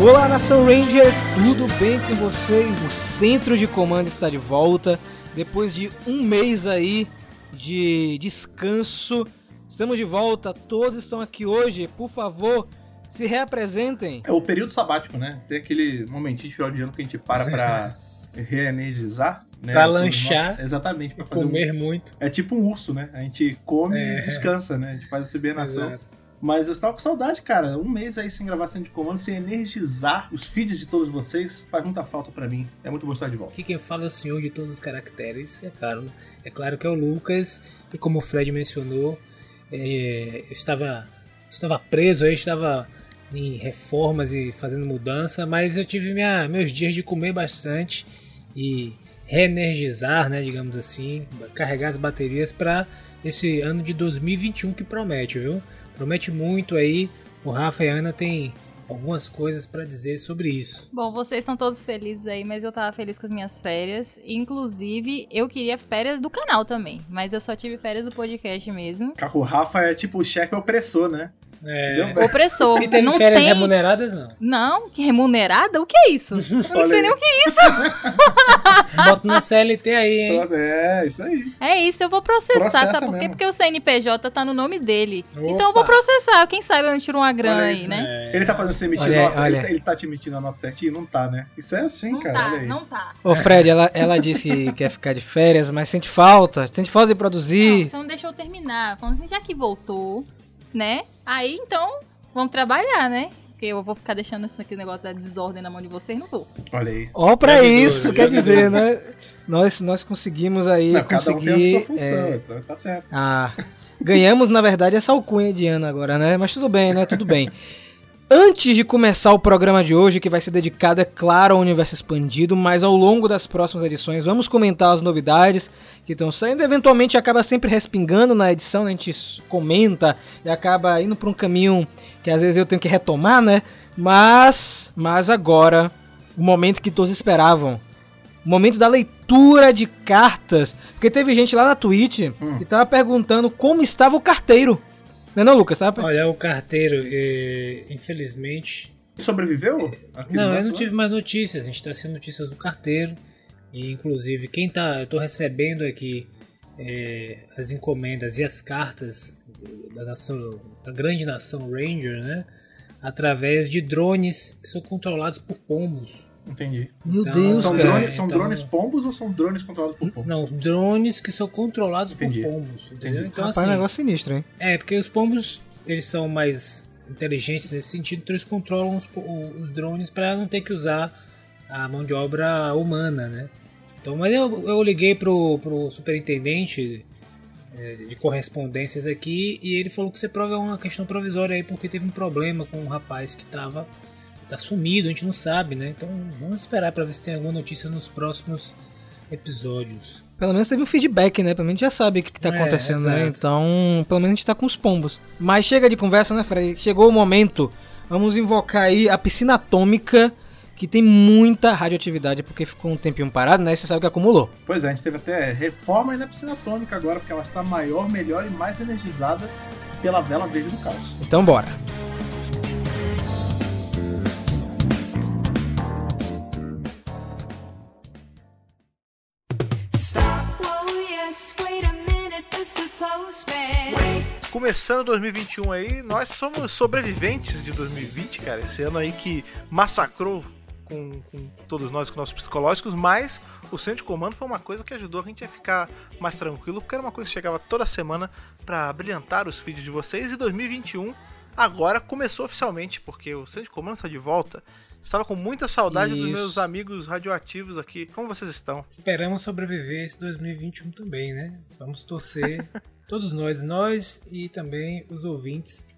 Olá, Nação Ranger, tudo bem com vocês? O centro de comando está de volta. Depois de um mês aí de descanso, estamos de volta. Todos estão aqui hoje. Por favor, se reapresentem. É o período sabático, né? Tem aquele momentinho de final de ano que a gente para pra reenergizar. Né? Pra lanchar. Exatamente. Pra Comer um... muito. É tipo um urso, né? A gente come É. e descansa, né? A gente faz essa hibernação. Exato. Mas eu estava com saudade, cara. Um mês aí sem gravar centro de comando, sem energizar os feeds de todos vocês, faz muita falta pra mim. É muito bom estar de volta. Aqui quem fala é o senhor de todos os caracteres, é claro. É claro que é o Lucas, e como o Fred mencionou, é, eu estava, estava preso, eu estava em reformas e fazendo mudança, mas eu tive minha, meus dias de comer bastante e reenergizar, né, digamos assim, carregar as baterias para esse ano de 2021 que promete, viu? Promete muito aí. O Rafa e a Ana têm algumas coisas para dizer sobre isso. Bom, vocês estão todos felizes aí, mas eu tava feliz com as minhas férias. Inclusive, eu queria férias do canal também, mas eu só tive férias do podcast mesmo. O Rafa é tipo o chefe opressor, né? É? Opressor. E teve não férias tem... remuneradas, não. Não, que remunerada? O que é isso? Eu não sei aí. nem o que é isso. Bota na CLT aí, hein? É, isso aí. É isso, eu vou processar, Processa sabe por quê? Porque o CNPJ tá no nome dele. Opa. Então eu vou processar, quem sabe eu não tiro uma grana aí, né? É. Ele tá fazendo você emitir Olha, nota? olha. Ele, tá- ele tá te emitindo a nota certinho? Não tá, né? Isso é assim, Não cara. tá, olha aí. não tá. Ô Fred, ela, ela disse que quer ficar de férias, mas sente falta. Sente falta de Não, produzir. você não deixou eu terminar. Falando assim, já que voltou, né? Aí então, vamos trabalhar, né? Porque eu vou ficar deixando esse aqui negócio da desordem na mão de vocês, não vou. Olha aí. Ó, pra me isso, dou, quer dizer, né? Nós, nós conseguimos aí Não, cada um tem a conseguir. sua função, é, então tá certo. Ah, ganhamos, na verdade, essa alcunha de Ana agora, né? Mas tudo bem, né? Tudo bem. Antes de começar o programa de hoje, que vai ser dedicado, é claro, ao universo expandido, mas ao longo das próximas edições vamos comentar as novidades que estão saindo. Eventualmente acaba sempre respingando na edição, né? a gente comenta e acaba indo para um caminho que às vezes eu tenho que retomar, né? Mas, mas agora, o momento que todos esperavam. O momento da leitura de cartas. Porque teve gente lá na Twitch Hum. que tava perguntando como estava o carteiro. Não é não, Lucas? Tava... Olha, o carteiro, eh, infelizmente. Sobreviveu? Não, eu não tive mais notícias. A gente tá sem notícias do carteiro. E inclusive, quem tá. Eu tô recebendo aqui eh, as encomendas e as cartas da nação. Da grande nação Ranger, né? Através de drones que são controlados por pombos. Entendi. Meu Então, Deus, São, cara. drones, são então- drones pombos ou são drones controlados por pombos? Não, drones que são controlados Entendi. por pombos. Entendeu? Entendi. Então, Rapaz, assim, negócio sinistro, hein? É, porque os pombos, eles são mais inteligentes nesse sentido, então eles controlam os, os drones para não ter que usar a mão de obra humana, né? Então, mas eu, eu liguei pro, pro superintendente é, de correspondências aqui e ele falou que você prova uma questão provisória aí porque teve um problema com um rapaz que tava tá sumido, a gente não sabe, né? Então vamos esperar para ver se tem alguma notícia nos próximos episódios. Pelo menos teve um feedback, né? Pelo menos a gente já sabe o que, que tá É, acontecendo, né? exato. Então, pelo menos a gente tá com os pombos. Mas chega de conversa, né, Fred? Chegou o momento. Vamos invocar aí a piscina atômica, que tem muita radioatividade, porque ficou um tempinho parado, né? E você sabe que acumulou. Pois é, a gente teve até reforma aí na piscina atômica agora, porque ela está maior, melhor e mais energizada pela vela verde do caos. Então, bora. Começando 2021 aí, nós somos sobreviventes de 2020, cara. Esse ano aí que massacrou com, com todos nós, com nossos psicológicos, mas o centro de comando foi uma coisa que ajudou a gente a ficar mais tranquilo, porque era uma coisa que chegava toda semana pra brilhantar os feeds de vocês. E 2021 agora começou oficialmente, porque o centro de comando está de volta. Estava com muita saudade dos Isso. meus amigos radioativos aqui. Como vocês estão? Esperamos sobreviver esse 2021 também, né? Vamos torcer, todos nós, nós e também os ouvintes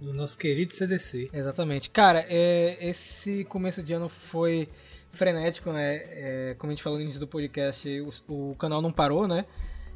do nosso querido CDC. Exatamente. Cara, é, esse começo de ano foi frenético, né? É, como a gente falou no início do podcast, o, o canal não parou, né?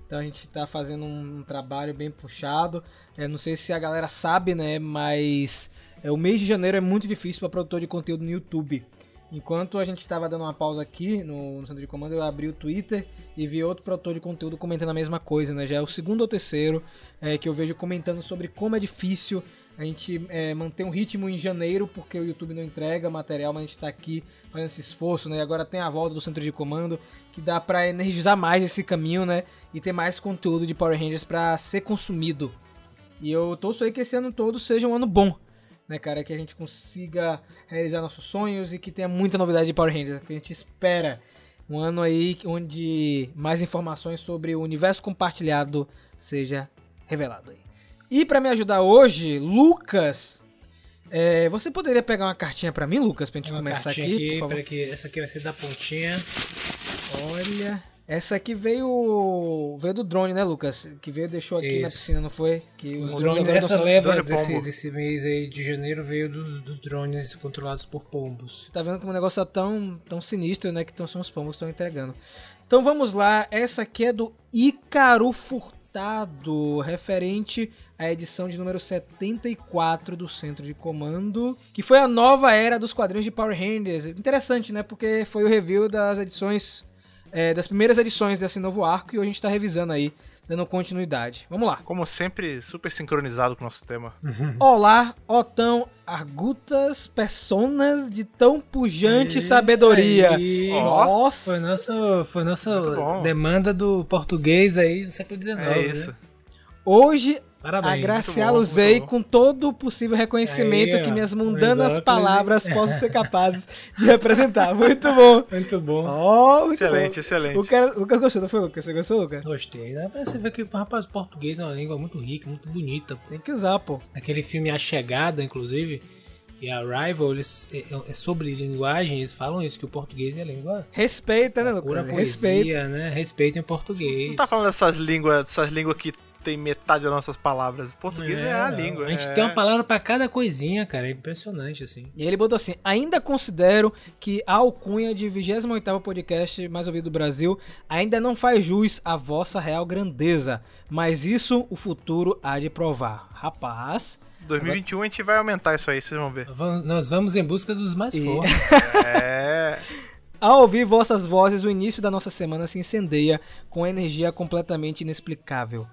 Então a gente tá fazendo um trabalho bem puxado. É, não sei se a galera sabe, né? Mas é, o mês de janeiro é muito difícil para produtor de conteúdo no YouTube. Enquanto a gente estava dando uma pausa aqui no, no centro de comando, eu abri o Twitter e vi outro produtor de conteúdo comentando a mesma coisa, né? Já é o segundo ou terceiro é, que eu vejo comentando sobre como é difícil A gente é, mantém um ritmo em janeiro, porque o YouTube não entrega material, mas a gente tá aqui fazendo esse esforço, né? E agora tem a volta do centro de comando, que dá pra energizar mais esse caminho, né? E ter mais conteúdo de Power Rangers pra ser consumido. E eu torço aí que esse ano todo seja um ano bom, né, cara? Que a gente consiga realizar nossos sonhos e que tenha muita novidade de Power Rangers, que a gente espera. Um ano aí onde mais informações sobre o universo compartilhado seja revelado aí. E pra me ajudar hoje, Lucas, é, você poderia pegar uma cartinha pra mim, Lucas, pra gente Uma começar cartinha aqui, por favor? peraí que essa aqui vai ser da pontinha. Olha, essa aqui veio veio do drone, né, Lucas? Que veio e deixou aqui na Isso. piscina, não foi? Que O o drone dessa leva drone desse, desse mês aí de janeiro veio dos, dos drones controlados por pombos. Tá vendo como o negócio é tão, tão sinistro, né? Que tão, são os pombos que estão entregando. Então vamos lá, essa aqui é do Ícaro Furtado, referente à edição de número 74 do Centro de Comando, que foi a nova era dos quadrinhos de Power Rangers. Interessante, né? Porque foi o review das edições, é, das primeiras edições desse novo arco e a gente tá revisando aí, dando continuidade. Vamos lá. Como sempre, super sincronizado com o nosso tema. Olá, ó tão argutas personas de tão pujante sabedoria. aí. Nossa! Foi nossa, foi nossa demanda do português aí do século XIX. É né? isso. Hoje Parabéns. agraciá-los-ei com todo o possível reconhecimento Aí, que minhas mundanas Exato. palavras possam ser capazes de representar. Muito bom! Muito bom. Ó, muito Excelente, bom. excelente. O cara, Lucas gostou, não foi, Lucas? Você gostou, Lucas? Gostei. Né? Pra Você vê que rapaz, o português é uma língua muito rica, muito bonita. pô. Tem que usar, pô. Aquele filme A Chegada, inclusive, que é Arrival, eles, é, é sobre linguagem, eles falam isso, que o português é a língua Respeita, né, pura Lucas? poesia, Respeita. né? Respeitem o português. Não tá falando dessas línguas, dessas línguas que tem metade das nossas palavras. Português é, a não. língua. A gente é. tem uma palavra pra cada coisinha, cara. É impressionante, assim. E ele botou assim: ainda considero que a alcunha de 28 podcast mais ouvido do Brasil ainda não faz jus à vossa real grandeza, mas isso o futuro há de provar. Rapaz, 2021 a gente vai aumentar isso aí, vocês vão ver. Vamos- Nós vamos em busca dos mais E- fortes. É. ao ouvir vossas vozes, o início da nossa semana se incendeia com energia completamente inexplicável.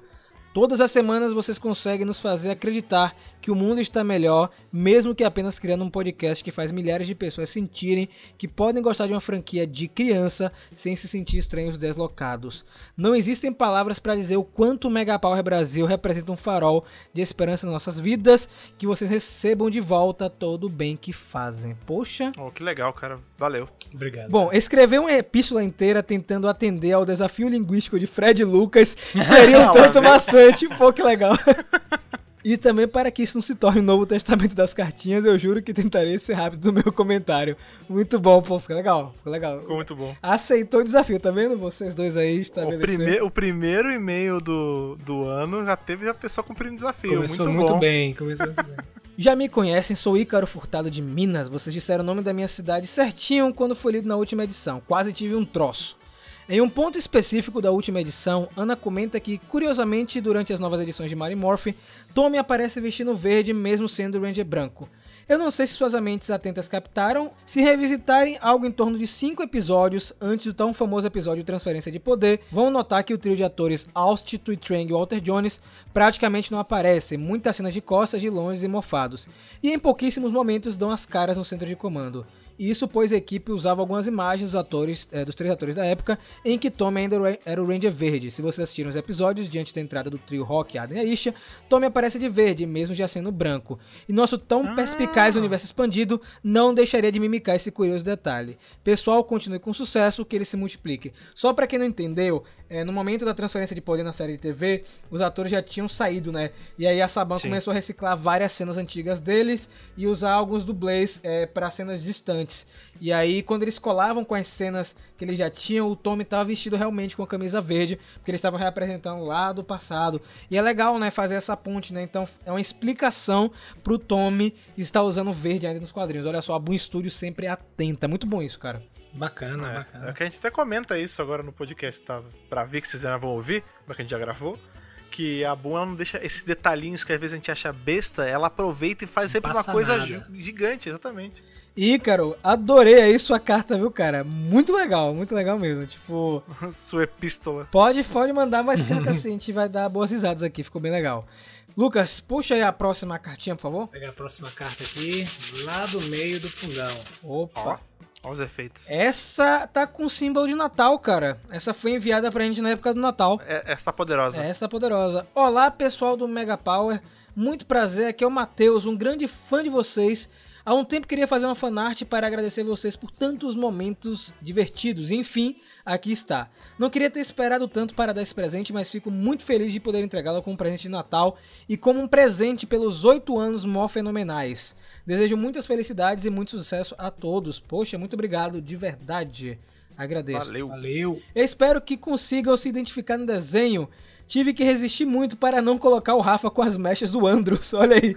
Todas as semanas vocês conseguem nos fazer acreditar que o mundo está melhor, mesmo que apenas criando um podcast que faz milhares de pessoas sentirem que podem gostar de uma franquia de criança sem se sentir estranhos deslocados. Não existem palavras para dizer o quanto o Mega Power Brasil representa um farol de esperança nas nossas vidas, que vocês recebam de volta todo o bem que fazem. Poxa, Oh, que legal, cara. Valeu. Obrigado. Bom, escrever uma epístola inteira tentando atender ao desafio linguístico de Fred Lucas seria um tanto vem. maçante, pô, que legal. E também para que isso não se torne o novo testamento das cartinhas, eu juro que tentarei ser rápido no meu comentário. Muito bom, pô, ficou legal, ficou legal. Ficou muito bom. Aceitou o desafio, tá vendo? Vocês dois aí O, estabeleceram. prime o primeiro e-mail do, do ano já teve a pessoa cumprindo o desafio. Começou muito, muito, bom. bem. Começou muito bem. Já me conhecem, sou Ícaro Furtado de Minas. Vocês disseram o nome da minha cidade certinho quando foi lido na última edição. Quase tive um troço. Em um ponto específico da última edição, Ana comenta que, curiosamente, durante as novas edições de Mary Morphe, Tommy aparece vestindo verde mesmo sendo Ranger branco. Eu não sei se suas mentes atentas captaram, se revisitarem algo em torno de 5 episódios antes do tão famoso episódio Transferência de Poder, vão notar que o trio de atores Austin, Trang e Walter Jones praticamente não aparecem, muitas cenas de costas, de longe e mofados, e em pouquíssimos momentos dão as caras no centro de comando. Isso pois a equipe usava algumas imagens dos atores, eh, dos três atores da época, em que Tommy ainda era- o Ranger Verde. Se vocês assistiram os episódios, diante da entrada do trio Rock, Adam e Aisha, Tommy aparece de verde, mesmo já sendo branco. E nosso tão perspicaz universo expandido não deixaria de mimicar esse curioso detalhe. Pessoal, continue com sucesso, que ele se multiplique. Só pra quem não entendeu, eh, no momento da transferência de poder na série de TV, os atores já tinham saído, né? E aí a Saban Sim. começou a reciclar várias cenas antigas deles e usar alguns dublês é, para cenas distantes. E aí, quando eles colavam com as cenas que eles já tinham, o Tommy estava vestido realmente com a camisa verde, porque eles estavam representando lá do passado. E é legal, né, fazer essa ponte, né? Então é uma explicação pro Tommy estar usando verde ainda nos quadrinhos. Olha só, a Boom Studio sempre atenta. Muito bom isso, cara. Bacana, É, bacana. é que a gente até comenta isso agora no podcast, tá? Pra ver que vocês já vão ouvir, porque a gente já gravou. Que a Boom ela não deixa esses detalhinhos que às vezes a gente acha besta, ela aproveita e faz sempre uma coisa nada. gi- gigante, exatamente. Ícaro, adorei aí sua carta, viu, cara? Muito legal, muito legal mesmo. Tipo, Sua epístola. pode, pode mandar mais cartas sim, a gente vai dar boas risadas aqui, ficou bem legal. Lucas, puxa aí a próxima cartinha, por favor. Vou pegar a próxima carta aqui, lá do meio do fundão. Opa. Olha os efeitos. Essa tá com símbolo de Natal, cara. Essa foi enviada pra gente na época do Natal. É, essa tá poderosa. Essa poderosa. Olá, pessoal do Mega Power. Muito prazer, aqui é o Matheus, um grande fã de vocês. Há um tempo queria fazer uma fanart para agradecer vocês por tantos momentos divertidos. Enfim, aqui está. Não queria ter esperado tanto para dar esse presente, mas fico muito feliz de poder entregá-lo como um presente de Natal e como um presente pelos oito anos mó fenomenais. Desejo muitas felicidades e muito sucesso a todos. Poxa, muito obrigado, de verdade. Agradeço. Valeu. Valeu. Eu espero que consigam se identificar no desenho. Tive que resistir muito para não colocar o Rafa com as mechas do Andros. Olha aí.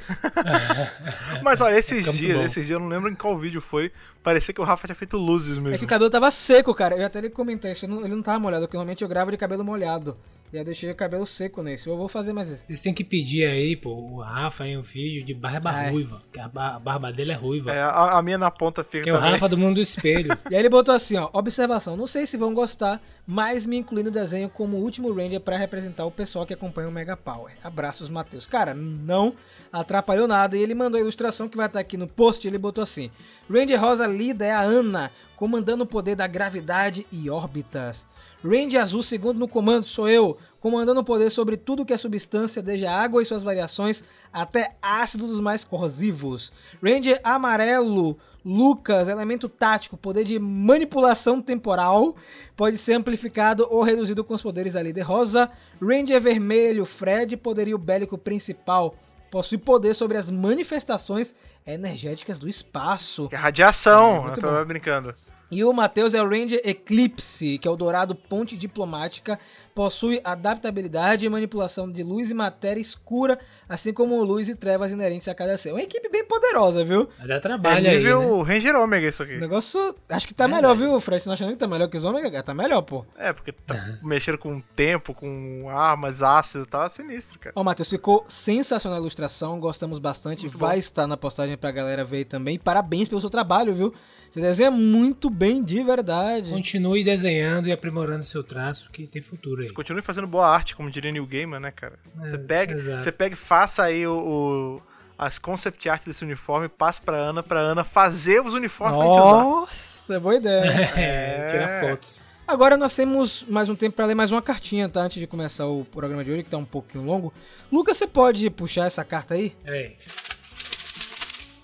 Mas olha, esses Fica dias, esses dias, eu não lembro em qual vídeo foi. Parecia que o Rafa tinha feito luzes mesmo. É que o cabelo tava seco, cara. Eu até lhe comentei, ele não tava molhado, porque normalmente eu gravo de cabelo molhado. Aí deixei o cabelo seco nesse. Eu vou fazer mais esse. Vocês têm que pedir aí, pô, o Rafa em um vídeo de barba Ai. ruiva. Que a, a barba dele é ruiva. É, a, a minha na ponta fica Que é o. Rafa do mundo do espelho. E aí ele botou assim, ó. Observação, não sei se vão gostar, mas me incluí no desenho como o último Ranger para representar o pessoal que acompanha o Mega Power. Abraços, Matheus. Cara, não atrapalhou nada. E ele mandou a ilustração que vai estar aqui no post. Ele botou assim: Ranger Rosa Lida é a Ana, comandando o poder da gravidade e órbitas. Ranger Azul, segundo no comando, sou eu, comandando o poder sobre tudo que é substância, desde a água e suas variações até ácido dos mais corrosivos. Ranger Amarelo, Lucas, elemento tático, poder de manipulação temporal, pode ser amplificado ou reduzido com os poderes da líder rosa. Ranger Vermelho, Fred, poderio bélico principal, possui poder sobre as manifestações energéticas do espaço. Que é radiação. Muito eu tava bom. brincando. E o Matheus é o Ranger Eclipse, que é o dourado ponte diplomática, possui adaptabilidade e manipulação de luz e matéria escura, assim como luz e trevas inerentes a cada ser. É uma equipe bem poderosa, viu? É trabalho aí, nível né? Ranger Ômega isso aqui. O negócio, acho que tá Verdade. melhor, viu, Fred? Você não achando que tá melhor que os Ômega? Tá melhor, pô. É, porque tá mexendo com tempo, com armas, ácido, tá sinistro, cara. Ó, Matheus, ficou sensacional a ilustração, gostamos bastante, Muito vai bom. estar na postagem pra galera ver aí também. Parabéns pelo seu trabalho, viu? Você desenha muito bem, de verdade. Continue desenhando e aprimorando seu traço, que tem futuro aí. Continue fazendo boa arte, como diria New Gamer, né, cara? Você É, pega, exato. você pega e faça aí o, o- as concept art desse uniforme, passe pra Ana, pra Ana fazer os uniformes pra gente usar. Nossa, boa ideia. É, tira fotos. Agora nós temos mais um tempo pra ler mais uma cartinha, tá? Antes de começar o programa de hoje, que tá um pouquinho longo. Lucas, você pode puxar essa carta aí? Peraí.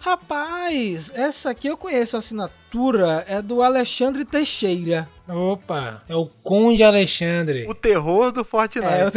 Rapaz, essa aqui eu conheço a assinatura, é do Alexandre Teixeira. Opa, é o Conde Alexandre, O terror do Fortnite. É, eu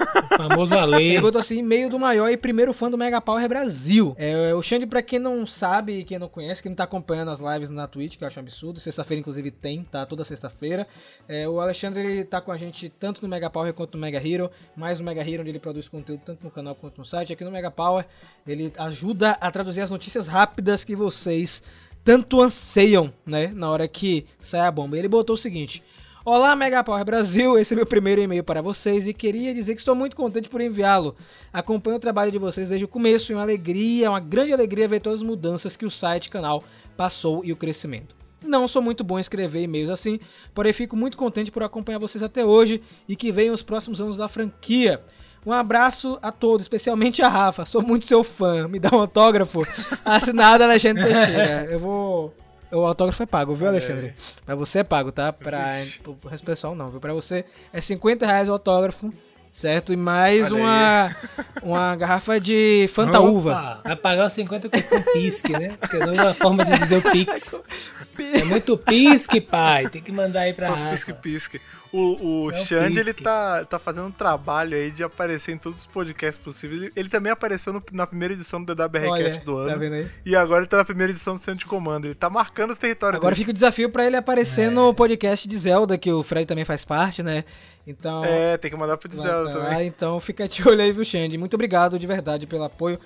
o famoso Ale. Ele botou assim, e-mail do maior e primeiro fã do Mega Power Brasil. É, o Xande, pra quem não sabe, quem não conhece, quem não tá acompanhando as lives na Twitch, que eu acho um absurdo, sexta-feira inclusive tem, tá? Toda sexta-feira. É, o Alexandre, ele tá com a gente tanto no Mega Power quanto no Mega Hero, mais no Mega Hero, onde ele produz conteúdo tanto no canal quanto no site. Aqui no Mega Power, ele ajuda a traduzir as notícias rápidas que vocês tanto anseiam, né? Na hora que sai a bomba. Ele botou o seguinte... Olá, Mega Power Brasil, esse é meu primeiro e-mail para vocês e queria dizer que estou muito contente por enviá-lo. Acompanho o trabalho de vocês desde o começo e uma alegria, uma grande alegria ver todas as mudanças que o site canal passou e o crescimento. Não sou muito bom em escrever e-mails assim, porém fico muito contente por acompanhar vocês até hoje e que venham os próximos anos da franquia. Um abraço a todos, especialmente a Rafa, sou muito seu fã. Me dá um autógrafo. Assinado Alexandre Teixeira. Eu vou. O autógrafo é pago, viu, Alexandre? Pra você é pago, tá? Pra, pro resto do pessoal não, viu? Pra você é 50 reais o autógrafo, certo? E mais Olha uma, uma garrafa de Fanta Uva. Opa, Vai pagar os 50 com pisque, né? Porque é uma forma de dizer o pix. É muito pisque, pai. Tem que mandar aí pra Só pisque, Rafa. pisque. O, o É Xande, ele pisque. tá, tá fazendo um trabalho aí de aparecer em todos os podcasts possíveis. Ele, ele também apareceu no- na primeira edição do DWRcast do ano. tá vendo aí? E agora ele tá na primeira edição do Centro de Comando. Ele tá marcando os territórios Agora dele. fica o desafio pra ele aparecer no podcast de Zelda, que o Fred também faz parte, né? Então. É, tem que mandar pro Vai Zelda lá, também. então fica de olho aí, viu, Xande? Muito obrigado de verdade pelo apoio.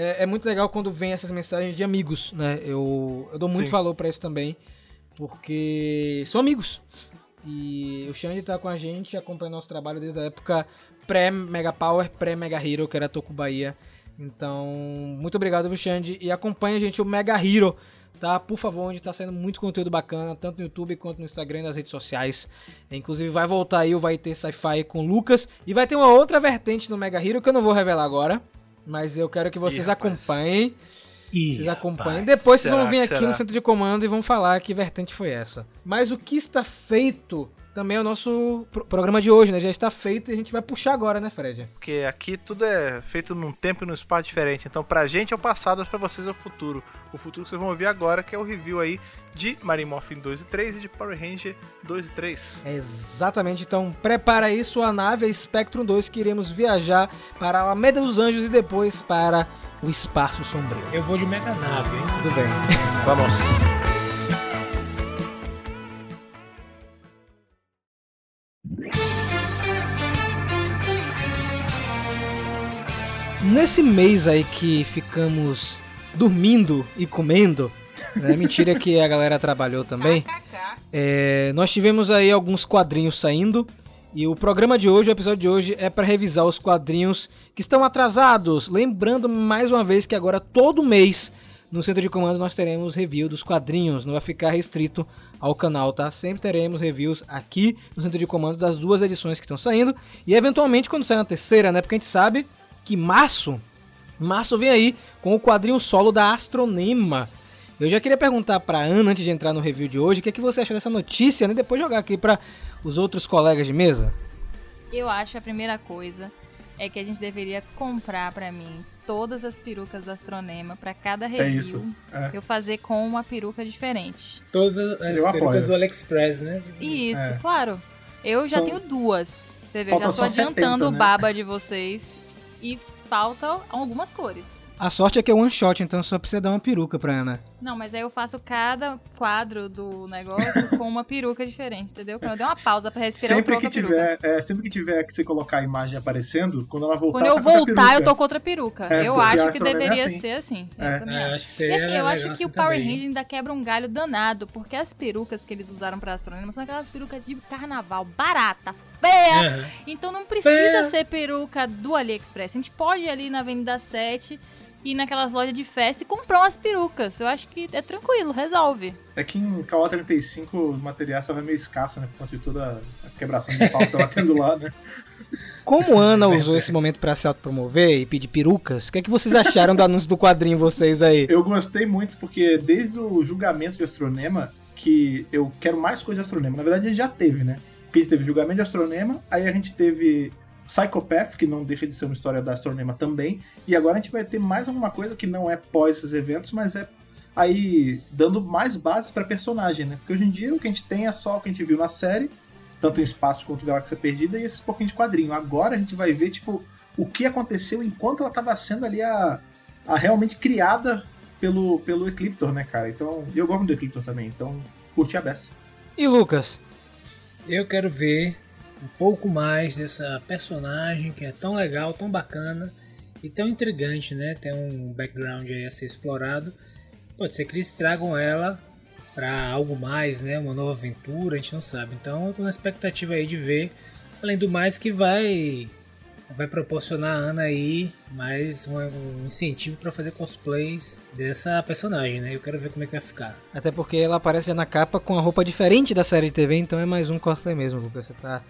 É, é muito legal quando vem essas mensagens de amigos, né? Eu, eu dou muito Sim. valor pra isso também, porque são amigos. E o Xande tá com a gente, acompanha nosso trabalho desde a época pré-Mega Power, pré-Mega Hero, que era Toku Bahia. Então, muito obrigado, Xande? E acompanha a gente o Mega Hero tá? Por favor, onde tá saindo muito conteúdo bacana, tanto no YouTube quanto no Instagram e nas redes sociais. Inclusive vai voltar aí o Vai Ter Sci-Fi com o Lucas. E vai ter uma outra vertente no Mega Hero que eu não vou revelar agora. Mas eu quero que vocês Ih, acompanhem. Ih, Vocês acompanhem. rapaz. Depois vocês vão vir aqui será? no centro de comando e vão falar que vertente foi essa. Mas o que está feito também é o nosso pro- programa de hoje, né? Já está feito e a gente vai puxar agora, né, Fred? Porque aqui tudo é feito num tempo e num espaço diferente. Então, pra gente é o passado, mas pra vocês é o futuro. O futuro que vocês vão ouvir agora, que é o review aí de Marin Morphin 2 e 3 e de Power Ranger 2 e 3. É exatamente. Então, prepara aí sua nave, a Spectrum 2, que iremos viajar para a Alameda dos Anjos e depois para o Espaço Sombrio. Eu vou de mega nave, hein? Tudo bem. Vamos! Nesse mês aí que ficamos dormindo e comendo, né? Mentira que a galera trabalhou também. É, nós tivemos aí alguns quadrinhos saindo e o programa de hoje, o episódio de hoje é para revisar os quadrinhos que estão atrasados. Lembrando mais uma vez que agora todo mês no centro de comando nós teremos review dos quadrinhos, não vai ficar restrito ao canal, tá? Sempre teremos reviews aqui no centro de comando das duas edições que estão saindo e eventualmente quando sair a terceira, né? Porque a gente sabe que março, março vem aí com o quadrinho solo da Astronema. Eu já queria perguntar pra Ana, antes de entrar no review de hoje, o que, é que você achou dessa notícia, né? Depois jogar aqui pra os outros colegas de mesa. Eu acho a primeira coisa é que a gente deveria comprar pra mim todas as perucas da Astronema pra cada review. isso, é. Eu fazer com uma peruca diferente. Todas as, as Eu perucas apoio. do AliExpress, né? E isso, É. claro. Eu já São- tenho duas. Você vê, eu Falta já tô só adiantando 70, o né? baba de vocês. E faltam algumas cores. A sorte é que é one shot, então só precisa dar uma peruca pra Ana. Não, mas aí eu faço cada quadro do negócio com uma peruca diferente, entendeu? Quando eu der uma pausa pra respirar, Sempre eu que, tiver, é, sempre que tiver que você colocar a imagem aparecendo, quando ela voltar. Quando eu tá voltar, eu tô com outra peruca. É, eu acho que é deveria assim. ser assim. É. Eu também Ah, eu acho. que E seria assim, eu acho que assim o Power também. Ranger ainda quebra um galho danado, porque as perucas que eles usaram pra Astronema são aquelas perucas de carnaval, barata, feia. Então não precisa Feia. ser peruca do AliExpress. A gente pode ir ali na Avenida 7 ir naquelas lojas de festa e comprar umas perucas. Eu acho que é tranquilo, resolve. É que em KO 35 o material estava meio escasso, né? Por conta de toda a quebração de pau que tava tendo lá, né? Como Ana usou esse momento pra se autopromover e pedir perucas, o que, é que vocês acharam do anúncio do quadrinho vocês aí? Eu gostei muito porque desde o julgamento de Astronema, que eu quero mais coisa de Astronema. Na verdade, a gente já teve, né? Porque a gente teve julgamento de Astronema, aí a gente teve Psychopath, que não deixa de ser uma história da Astronema também, e agora a gente vai ter mais alguma coisa que não é pós esses eventos, mas é aí dando mais base pra personagem, né? Porque hoje em dia o que a gente tem é só o que a gente viu na série, tanto em Espaço quanto Galáxia Perdida, e esses pouquinhos de quadrinho. Agora a gente vai ver, tipo, o que aconteceu enquanto ela tava sendo ali a, a realmente criada pelo, pelo Ecliptor, né, cara? Então, eu gosto do Ecliptor também, então curti a beça. E Lucas? Eu quero ver um pouco mais dessa personagem que é tão legal, tão bacana e tão intrigante, né? Tem um background aí a ser explorado. Pode ser que eles tragam ela para algo mais, né? Uma nova aventura, a gente não sabe. Então, eu tô na expectativa aí de ver, além do mais que vai vai proporcionar a Ana aí mais um, um incentivo para fazer cosplays dessa personagem, né? Eu quero ver como é que vai ficar. Até porque ela aparece na capa com a roupa diferente da série de TV, então é mais um cosplay mesmo, Lucas. Você tá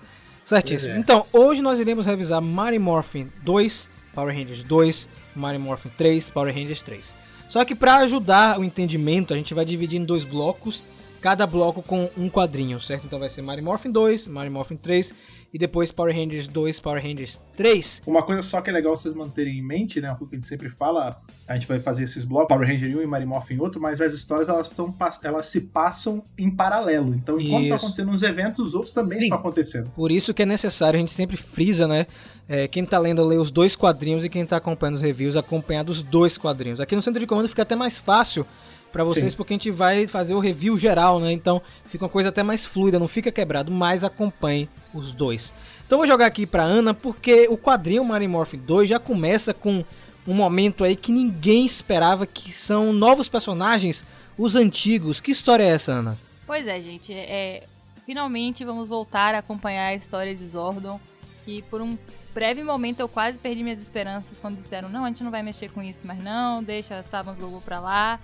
certíssimo. É. Então, hoje nós iremos revisar Mighty Morphin 2, Power Rangers 2, Mighty Morphin 3, Power Rangers 3. Só que para ajudar o entendimento, a gente vai dividir em dois blocos, cada bloco com um quadrinho, certo? Então vai ser Mighty Morphin 2, Mighty Morphin 3 e depois Power Rangers 2, Power Rangers 3. Uma coisa só que é legal vocês manterem em mente, né? O que a gente sempre fala, a gente vai fazer esses blocos, Power Ranger em um e Marimorph em outro, mas as histórias elas, são, elas se passam em paralelo. Então, enquanto Isso. tá acontecendo uns eventos, os outros também Sim. estão acontecendo. Por isso que é necessário, a gente sempre frisa, né? É, quem tá lendo lê os dois quadrinhos e quem tá acompanhando os reviews acompanhar dos dois quadrinhos. Aqui no centro de comando fica até mais fácil pra vocês, Sim. porque a gente vai fazer o review geral, né? Então fica uma coisa até mais fluida, não fica quebrado, mas acompanhe os dois. Então eu vou jogar aqui pra Ana, porque o quadrinho Mario Morphin 2 já começa com um momento aí que ninguém esperava, que são novos personagens, os antigos. Que história é essa, Ana? Pois é, gente. É, finalmente vamos voltar a acompanhar a história de Zordon. Que por um breve momento eu quase perdi minhas esperanças quando disseram: não, a gente não vai mexer com isso mais, não, deixa Savans Gogo pra lá.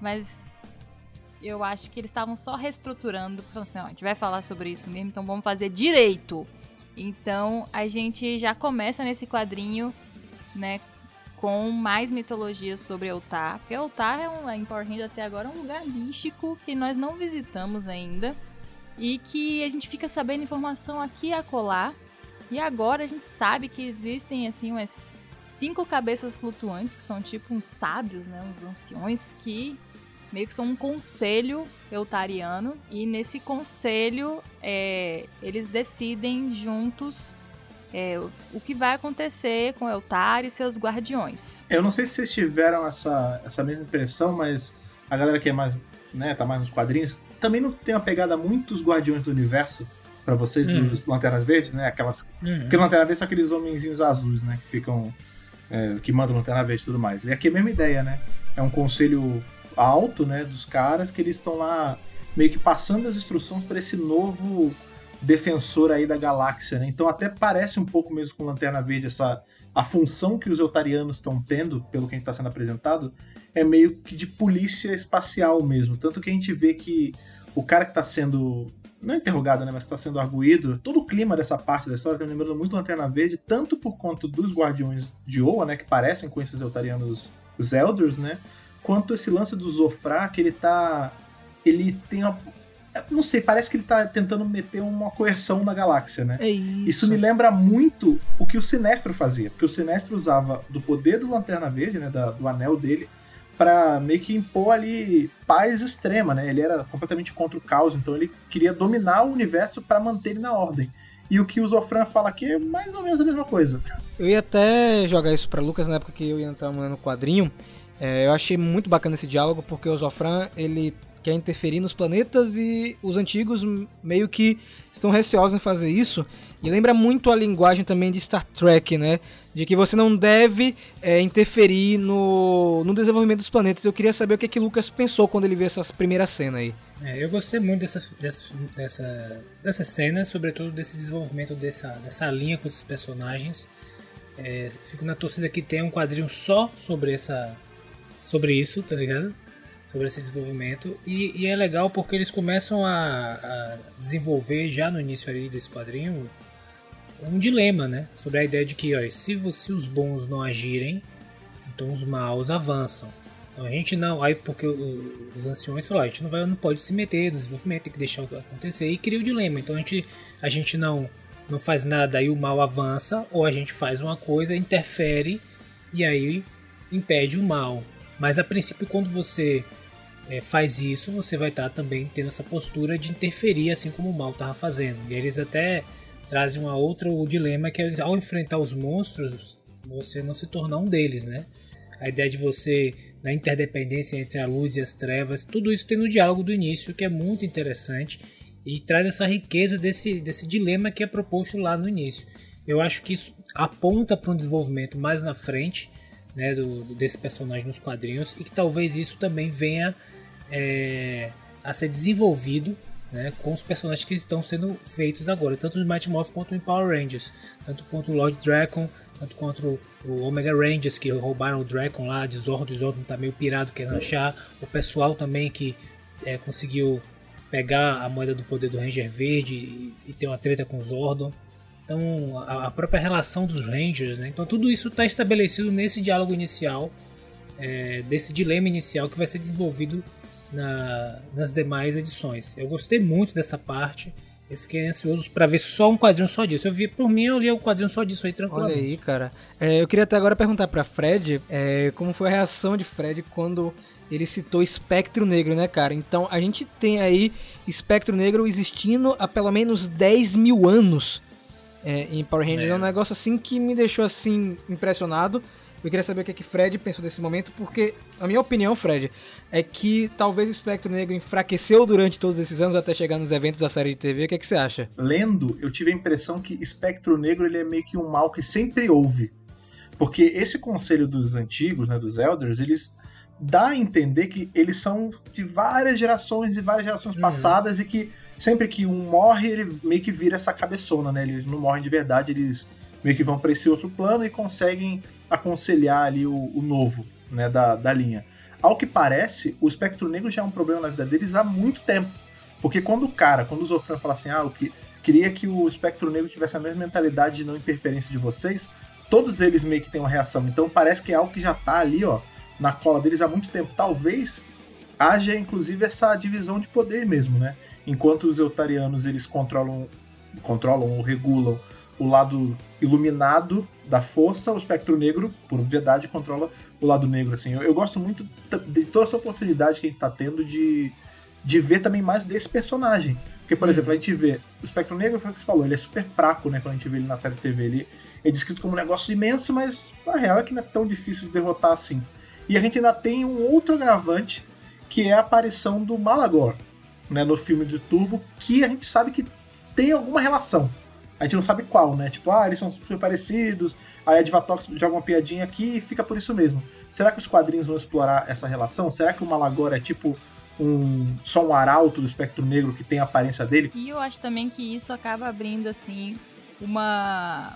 Mas eu acho que eles estavam só reestruturando, falando assim, ó, a gente vai falar sobre isso mesmo, então vamos fazer direito. Então a gente já começa nesse quadrinho, né, com mais mitologia sobre Eltar. Porque Eltar é um, em Power Rangers até agora é um lugar místico que nós não visitamos ainda. E que a gente fica sabendo informação aqui e acolá. E agora a gente sabe que existem assim umas cinco cabeças flutuantes, que são tipo uns sábios, né? Uns anciões que meio que são um conselho eutariano. E nesse conselho é, eles decidem juntos é, o- que vai acontecer com Eltar e seus guardiões. Eu não sei se vocês tiveram essa, essa mesma impressão, mas a galera que é mais, né, tá mais nos quadrinhos, também não tem uma pegada muito os Guardiões do Universo pra vocês, Hum. dos Lanternas Verdes, né? Aquelas. Uhum. Porque Lanterna Verde são aqueles homenzinhos azuis, né? Que ficam. é, que mandam Lanterna Verde e tudo mais. E aqui é a mesma ideia, né? É um conselho alto, né? Dos caras que eles estão lá meio que passando as instruções para esse novo defensor aí da galáxia, né? Então até parece um pouco mesmo com Lanterna Verde essa a função que os eutarianos estão tendo, pelo que a gente está sendo apresentado, é meio que de polícia espacial mesmo. Tanto que a gente vê que o cara que está sendo não é interrogado, né, mas está sendo arguído, todo o clima dessa parte da história tá me lembrando muito Lanterna Verde, tanto por conta dos Guardiões de Oa, né, que parecem com esses eutarianos, os Elders, né, quanto esse lance do Zofra, que ele tá ele tem uma não sei, parece que ele tá tentando meter uma coerção na galáxia, né? É isso. Isso me lembra muito o que o Sinestro fazia, porque o Sinestro usava do poder do Lanterna Verde, né, da- do anel dele, pra meio que impor ali paz extrema, né? Ele era completamente contra o caos, então ele queria dominar o universo pra manter ele na ordem. E o que o Zofran fala aqui é mais ou menos a mesma coisa. Eu ia até jogar isso pra Lucas na época que eu ia entrar no quadrinho. É, eu achei muito bacana esse diálogo porque o Zofran ele quer interferir nos planetas e os antigos meio que estão receosos em fazer isso. E lembra muito a linguagem também de Star Trek, né? De que você não deve é, interferir no, no desenvolvimento dos planetas. Eu queria saber o que, que Lucas pensou quando ele viu essa primeira cena aí. É, eu gostei muito dessa, dessa, dessa, dessa cena, sobretudo desse desenvolvimento dessa, dessa linha com esses personagens. É, fico na torcida que tenha um quadrinho só sobre essa sobre isso, tá ligado? Sobre esse desenvolvimento. E, e é legal porque eles começam a, a desenvolver já no início ali desse quadrinho um dilema, né? Sobre a ideia de que, ó, se, se os bons não agirem, então os maus avançam. Então a gente não, aí porque os anciões falaram, a gente não, vai, não pode se meter no desenvolvimento, tem que deixar acontecer e cria o dilema. Então a gente, a gente não, não faz nada aí o mal avança, ou a gente faz uma coisa, interfere e aí impede o mal. Mas a princípio quando você é, faz isso, você vai estar também tendo essa postura de interferir assim como o mal estava fazendo. E eles até trazem uma outra o dilema que é ao enfrentar os monstros, você não se tornar um deles, né? A ideia de você na interdependência entre a luz e as trevas, tudo isso tem no diálogo do início que é muito interessante e traz essa riqueza desse, desse dilema que é proposto lá no início. Eu acho que isso aponta para um desenvolvimento mais na frente né, do, desse personagem nos quadrinhos e que talvez isso também venha é, a ser desenvolvido né, com os personagens que estão sendo feitos agora, tanto no Mighty Morph quanto em Power Rangers, tanto quanto o Lord Dragon, tanto quanto o Omega Rangers que roubaram o Dragon lá de Zordon, o Zordon tá meio pirado querendo achar, o pessoal também que é, conseguiu pegar a moeda do poder do Ranger Verde e, e ter uma treta com o Zordon. Então, a, a própria relação dos Rangers, né? Então, tudo isso está estabelecido nesse diálogo inicial, é, desse dilema inicial que vai ser desenvolvido na- nas demais edições. Eu gostei muito dessa parte. Eu fiquei ansioso para ver só um quadrinho só disso. Eu vi por mim, eu li um quadrinho só disso aí Olha tranquilamente. aí, cara. É, eu queria até agora perguntar pra Fred é, como foi a reação de Fred quando ele citou Espectro Negro, né, cara? Então a gente tem aí Espectro Negro existindo há pelo menos 10 mil anos é, em Power Rangers. É. É. um negócio assim que me deixou assim impressionado. Eu queria saber o que, é que Fred pensou desse momento, porque a minha opinião, Fred, é que talvez o Espectro Negro enfraqueceu durante todos esses anos até chegar nos eventos da série de TV. O que, é que você acha? Lendo, eu tive a impressão que Espectro Negro ele é meio que um mal que sempre houve. Porque esse conselho dos antigos, né, dos Elders, eles dá a entender que eles são de várias gerações e várias gerações Uhum. passadas e que sempre que um morre, ele meio que vira essa cabeçona, né? Eles não morrem de verdade, eles meio que vão para esse outro plano e conseguem aconselhar ali o, o novo, né, da, da linha. Ao que parece, o espectro negro já é um problema na vida deles há muito tempo. Porque quando o cara, quando o Zofran fala assim, ah, eu que, queria que o espectro negro tivesse a mesma mentalidade de não interferência de vocês, todos eles meio que têm uma reação. Então parece que é algo que já tá ali, ó, na cola deles há muito tempo. Talvez haja, inclusive, essa divisão de poder mesmo, né? Enquanto os eutarianos, eles controlam, controlam ou regulam o lado iluminado da força, o espectro negro, por obviedade, controla o lado negro, assim. Eu, eu gosto muito de toda essa oportunidade que a gente tá tendo de, de ver também mais desse personagem. Porque, por exemplo, a gente vê o espectro negro, foi o que você falou, ele é super fraco, né, quando a gente vê ele na série TV. Ele é descrito como um negócio imenso, mas a real é que não é tão difícil de derrotar assim. E a gente ainda tem um outro agravante, que é a aparição do Malagor, né, no filme do Turbo, que a gente sabe que tem alguma relação. A gente não sabe qual, né? Tipo, ah, eles são super parecidos, aí a Divatox joga uma piadinha aqui e fica por isso mesmo. Será que os quadrinhos vão explorar essa relação? Será que o Malagor é tipo um só um arauto do espectro negro que tem a aparência dele? E eu acho também que isso acaba abrindo, assim, uma,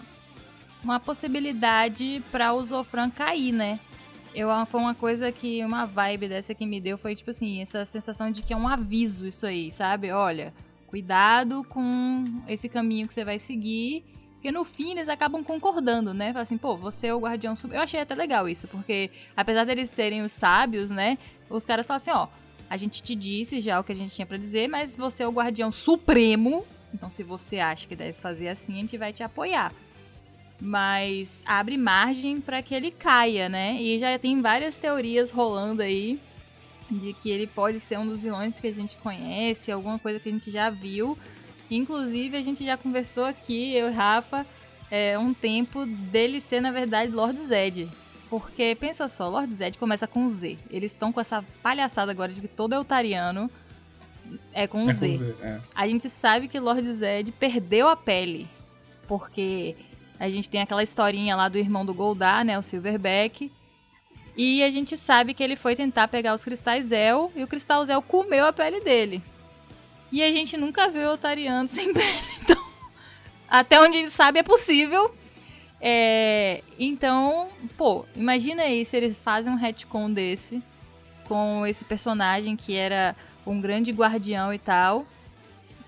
uma possibilidade para o Zofran cair, né? Eu, foi uma coisa que, uma vibe dessa que me deu, foi tipo assim, essa sensação de que é um aviso isso aí, sabe? Olha, cuidado com esse caminho que você vai seguir. Porque no fim eles acabam concordando, né? Fala assim, pô, você é o guardião supremo. Eu achei até legal isso, porque apesar deles serem os sábios, né? Os caras falam assim, ó, a gente te disse já o que a gente tinha pra dizer, mas você é o guardião supremo. Então se você acha que deve fazer assim, a gente vai te apoiar. Mas abre margem pra que ele caia, né? E já tem várias teorias rolando aí de que ele pode ser um dos vilões que a gente conhece, alguma coisa que a gente já viu. Inclusive, a gente já conversou aqui, eu e Rafa, é, um tempo dele ser, na verdade, Lord Zed. Porque, pensa só, Lord Zed começa com Z. Eles estão com essa palhaçada agora de que todo eutariano é com É Z. com Z, é. A gente sabe que Lord Zed perdeu a pele. Porque a gente tem aquela historinha lá do irmão do Goldar, né? O Silverback. E a gente sabe que ele foi tentar pegar os cristais Zel e o cristal Zel comeu a pele dele. E a gente nunca viu o Otariano sem pele. Então, até onde gente sabe é possível. É, então, pô, imagina aí se eles fazem um retcon desse com esse personagem que era um grande guardião e tal.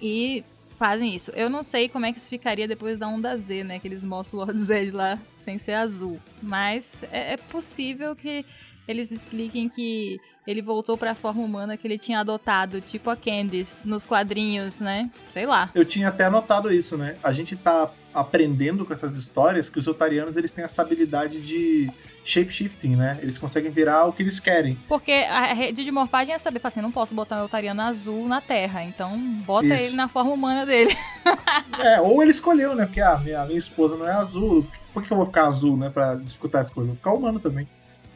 E fazem isso. Eu não sei como é que isso ficaria depois da onda Z, né? Que eles mostram o Lord Zed lá sem ser azul. Mas é, é possível que eles expliquem que ele voltou pra forma humana que ele tinha adotado, tipo a Candice, nos quadrinhos, né? Sei lá. Eu tinha até anotado isso, né? A gente tá aprendendo com essas histórias que os otarianos eles têm essa habilidade de shapeshifting, né? Eles conseguem virar o que eles querem. Porque a rede de morfagem é saber, assim, não posso botar um Eutariano azul na Terra, então bota Isso. ele na forma humana dele. É, ou ele escolheu, né? Porque ah, minha, minha esposa não é azul. Por que eu vou ficar azul, né? Pra disputar as coisas? Eu vou ficar humano também.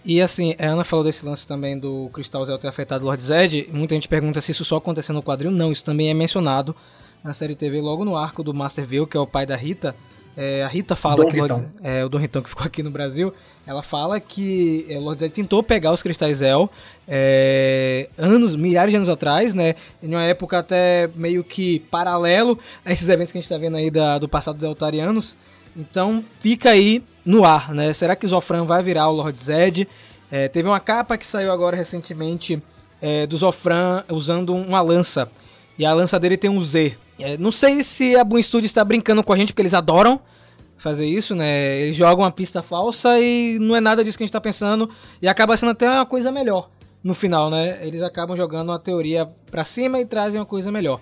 E assim, a Ana falou desse lance também do Cristal Zel ter afetado Lord Zed. Muita gente pergunta se isso só aconteceu no quadril. Não, isso também é mencionado na série TV logo no arco do Masterville, que é o pai da Rita. É, a Rita fala Dom que Lord, é, o Dom Ritão que ficou aqui no Brasil, ela fala que é, Lord Zed tentou pegar os cristais Zel é, anos, milhares de anos atrás, né? Em uma época até meio que paralelo a esses eventos que a gente está vendo aí da- do passado dos Eltarianos. Então fica aí no ar, né? Será que Zofran vai virar o Lord Zed? É, teve uma capa que saiu agora recentemente é, do Zofran usando uma lança. E a lança dele tem um Z. Não sei se a Boom Studio está brincando com a gente, porque eles adoram fazer isso, né? Eles jogam uma pista falsa e não é nada disso que a gente tá pensando. E acaba sendo até uma coisa melhor no final, né? Eles acabam jogando uma teoria pra cima e trazem uma coisa melhor.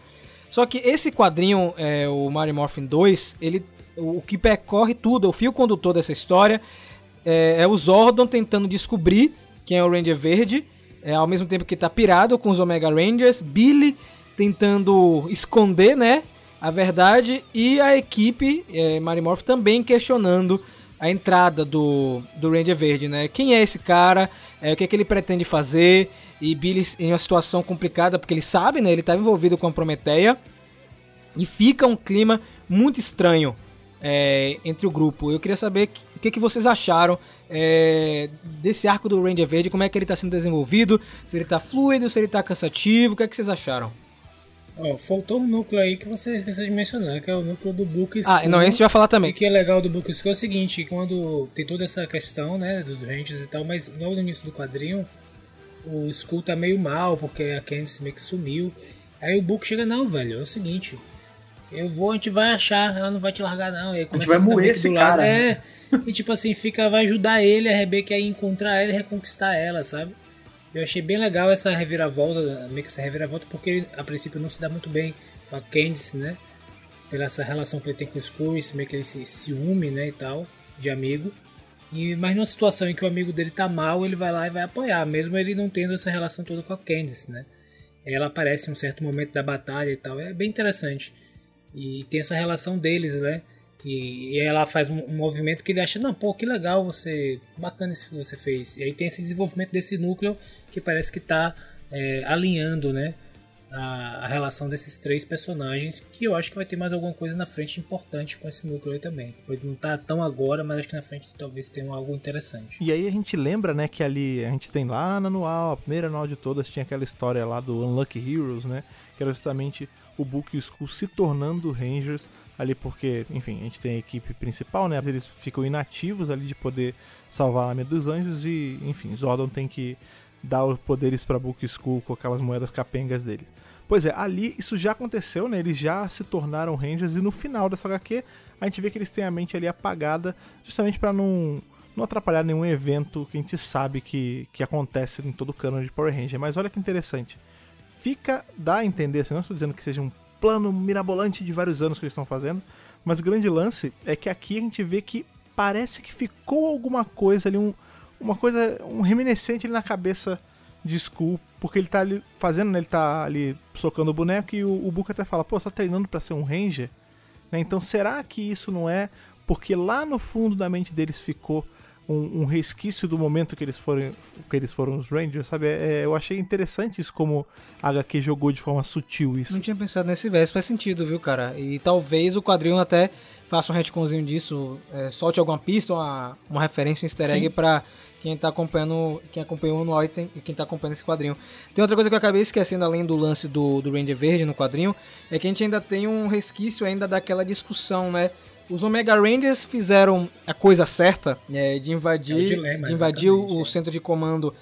Só que esse quadrinho, é, o Mario Morphin 2, ele, o que percorre tudo, o fio condutor dessa história, é, é o Zordon tentando descobrir quem é o Ranger Verde, é, ao mesmo tempo que tá pirado com os Omega Rangers, Billy tentando esconder, né, a verdade, e a equipe é, Marimorph também questionando a entrada do, do Ranger Verde, né? Quem é esse cara? É, o que, é que ele pretende fazer? E Billy em uma situação complicada, porque ele sabe, né? Ele estava envolvido com a Prometeia. E fica um clima muito estranho é, entre o grupo. Eu queria saber o que, que vocês acharam é, desse arco do Ranger Verde, como é que ele está sendo desenvolvido, se ele está fluido, se ele está cansativo, o que é que vocês acharam? Ó, faltou um núcleo aí que você esqueceu de mencionar, que é o núcleo do Book Ah, School. não, esse vai falar E também. o que é legal do Book School é o seguinte, quando tem toda essa questão, né, dos Rangers e tal, mas logo no início do quadrinho, o Skull tá meio mal, porque a Candice meio que sumiu. Aí o Book chega, não, velho, é o seguinte, eu vou, a gente vai achar, ela não vai te largar não. Aí A gente começa vai moer esse do lado, cara, É, e tipo assim, fica, vai ajudar ele, a Rebeca a encontrar ela e reconquistar ela, sabe? Eu achei bem legal essa reviravolta, meio que essa reviravolta, porque ele, a princípio não se dá muito bem com a Candice, né? Pela essa relação que ele tem com o Skull, esse meio que ele se ciúme, né, e tal, de amigo. E, mas numa situação em que o amigo dele tá mal, ele vai lá e vai apoiar, mesmo ele não tendo essa relação toda com a Candice, né? Ela aparece em um certo momento da batalha e tal, é bem interessante. E tem essa relação deles, né? E, e ela faz um, movimento que ele acha, não, pô, que legal você. Bacana isso que você fez. E aí tem esse desenvolvimento desse núcleo que parece que tá é, alinhando, né? A, a relação desses três personagens, que eu acho que vai ter mais alguma coisa na frente importante com esse núcleo aí também. Pode não tá tão agora, mas acho que na frente talvez tenha algo interessante. E aí a gente lembra, né, que ali a gente tem lá no anual, a primeira anual de todas, tinha aquela história lá do Unlucky Heroes, né? Que era justamente o Book Skull se tornando Rangers ali porque, enfim, a gente tem a equipe principal, né? Eles ficam inativos ali de poder salvar a Lâmina dos Anjos e, enfim, Zordon tem que dar os poderes para Book Skull com aquelas moedas capengas deles. Pois é, ali isso já aconteceu, né? Eles já se tornaram Rangers e no final dessa HQ a gente vê que eles têm a mente ali apagada justamente para não não atrapalhar nenhum evento que a gente sabe que, que acontece em todo o canon de Power Ranger. Mas olha que interessante. Fica, dá a entender, assim, não estou dizendo que seja um plano mirabolante de vários anos que eles estão fazendo, mas o grande lance é que aqui a gente vê que parece que ficou alguma coisa ali, um, uma coisa, um reminiscente ali na cabeça de Skull, porque ele tá ali fazendo, né, ele tá ali socando o boneco e o, o Book até fala, pô, você tá treinando para ser um Ranger? Né, Então será que isso não é porque lá no fundo da mente deles ficou um, um resquício do momento que eles foram, que eles foram os Rangers, sabe? É, eu achei interessante isso como a HQ jogou de forma sutil isso. Não tinha pensado nesse verso, faz sentido, viu, cara? E talvez o quadrinho até faça um retconzinho disso, é, solte alguma pista, uma, uma referência, um easter egg Sim. pra quem tá acompanhando, quem acompanhou o anual e, tem- e quem tá acompanhando esse quadrinho. Tem outra coisa que eu acabei esquecendo, além do lance do, do Ranger Verde no quadrinho, é que a gente ainda tem um resquício ainda daquela discussão, né? Os Omega Rangers fizeram a coisa certa é, de invadir, É o dilema, de invadir o, é. centro de comando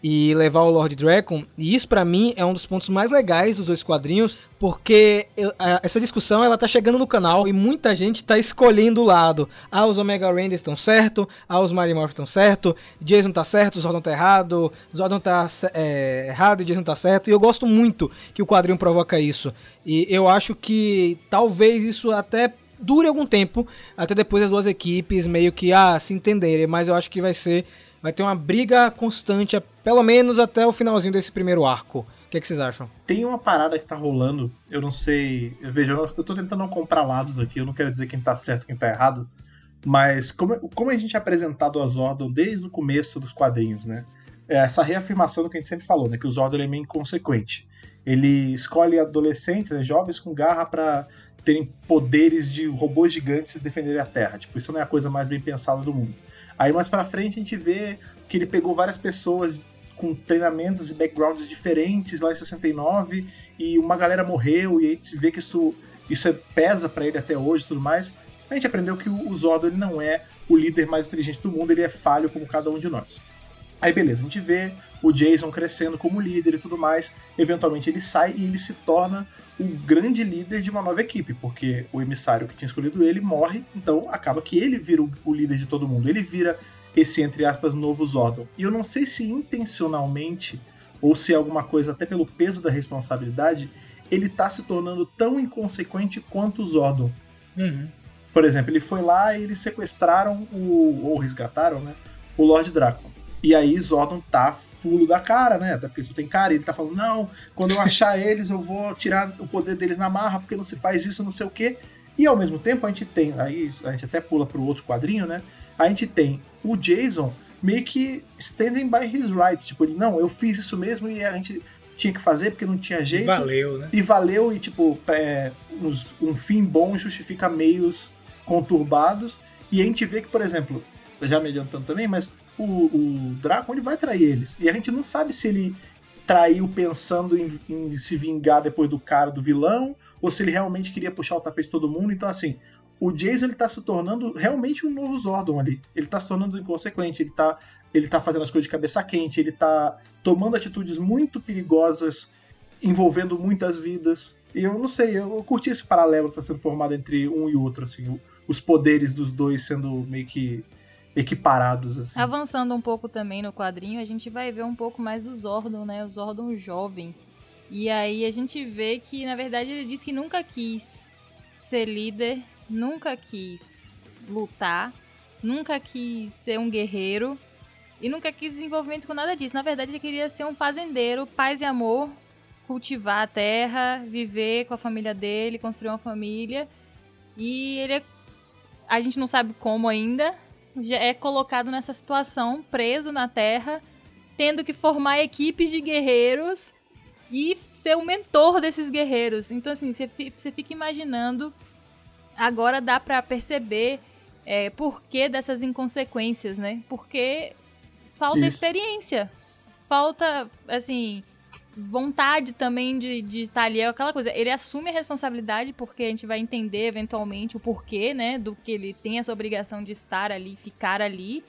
e levar o Lord Dragon. E isso pra mim é um dos pontos mais legais dos dois quadrinhos, porque eu- a- essa discussão ela tá chegando no canal e muita gente tá escolhendo o lado. Ah, os Omega Rangers estão certo, ah, os Mighty Morphin estão certo, Jason tá certo, Zordon tá errado, Zordon tá é, errado e Jason tá certo. E eu gosto muito que o quadrinho provoca isso. E eu acho que talvez isso até dure algum tempo, até depois as duas equipes meio que ah, se entenderem, mas eu acho que vai ser vai ter uma briga constante, pelo menos até o finalzinho desse primeiro arco. O que, é que vocês acham? Tem uma parada que tá rolando, eu não sei. Eu eu tô tentando não comprar lados aqui, eu não quero dizer quem tá certo quem tá errado. Mas como, como a gente é apresentado a Zordon desde o começo dos quadrinhos, né? É essa reafirmação do que a gente sempre falou, né? Que o Zordon é meio inconsequente. Ele escolhe adolescentes, né, jovens com garra pra terem poderes de robôs gigantes e defenderem a Terra. Tipo, isso não é a coisa mais bem pensada do mundo. Aí mais pra frente a gente vê que ele pegou várias pessoas com treinamentos e backgrounds diferentes lá em 69 e uma galera morreu e a gente vê que isso, isso é- pesa pra ele até hoje e tudo mais. A gente aprendeu que o o Zordon ele não é o líder mais inteligente do mundo, ele é falho como cada um de nós. Aí beleza, a gente vê o Jason crescendo como líder e tudo mais. Eventualmente ele sai e ele se torna o grande líder de uma nova equipe, porque o emissário que tinha escolhido ele morre, então acaba que ele vira o, líder de todo mundo. Ele vira esse, entre aspas, novo Zordon. E eu não sei se intencionalmente, ou se é alguma coisa até pelo peso da responsabilidade, ele tá se tornando tão inconsequente quanto o Zordon. Uhum. Por exemplo, ele foi lá e eles sequestraram o. ou resgataram, né? O Lord Draco. E aí Zordon tá fulo da cara, né? Até porque isso tem cara, e ele tá falando, não, quando eu achar eles, eu vou tirar o poder deles na marra, porque não se faz isso, não sei o quê. E ao mesmo tempo a gente tem, aí a gente até pula pro outro quadrinho, né? A gente tem o Jason meio que standing by his rights. Tipo, ele, não, eu fiz isso mesmo e a gente tinha que fazer porque não tinha jeito. Valeu, né? E valeu, e tipo, é, uns- um fim bom justifica meios conturbados. E a gente vê que, por exemplo, já me adiantando também, mas o, o Draco ele vai trair eles. E a gente não sabe se ele traiu pensando em, em se vingar depois do cara do vilão, ou se ele realmente queria puxar o tapete de todo mundo. Então, assim, o Jason ele tá se tornando realmente um novo Zordon ali. Ele tá se tornando inconsequente, ele tá, ele tá fazendo as coisas de cabeça quente, ele tá tomando atitudes muito perigosas, envolvendo muitas vidas. E eu não sei, eu curti esse paralelo que tá sendo formado entre um e outro, assim, o- os poderes dos dois sendo meio que equiparados, assim. Avançando um pouco também no quadrinho, a gente vai ver um pouco mais do Zordon, né? O Zordon jovem. E aí a gente vê que, na verdade, ele diz que nunca quis ser líder, nunca quis lutar, nunca quis ser um guerreiro e nunca quis desenvolvimento com nada disso. Na verdade, ele queria ser um fazendeiro, paz e amor, cultivar a terra, viver com a família dele, construir uma família. E ele é... A gente não sabe como ainda, é colocado nessa situação, preso na Terra, tendo que formar equipes de guerreiros e ser o mentor desses guerreiros. Então, assim, você fi- você fica imaginando. Agora dá pra perceber é, por que dessas inconsequências, né? Porque falta Isso. experiência. Falta, assim, vontade também de, de estar ali. É aquela coisa, ele assume a responsabilidade porque a gente vai entender eventualmente o porquê, né? Do que ele tem essa obrigação de estar ali, ficar ali.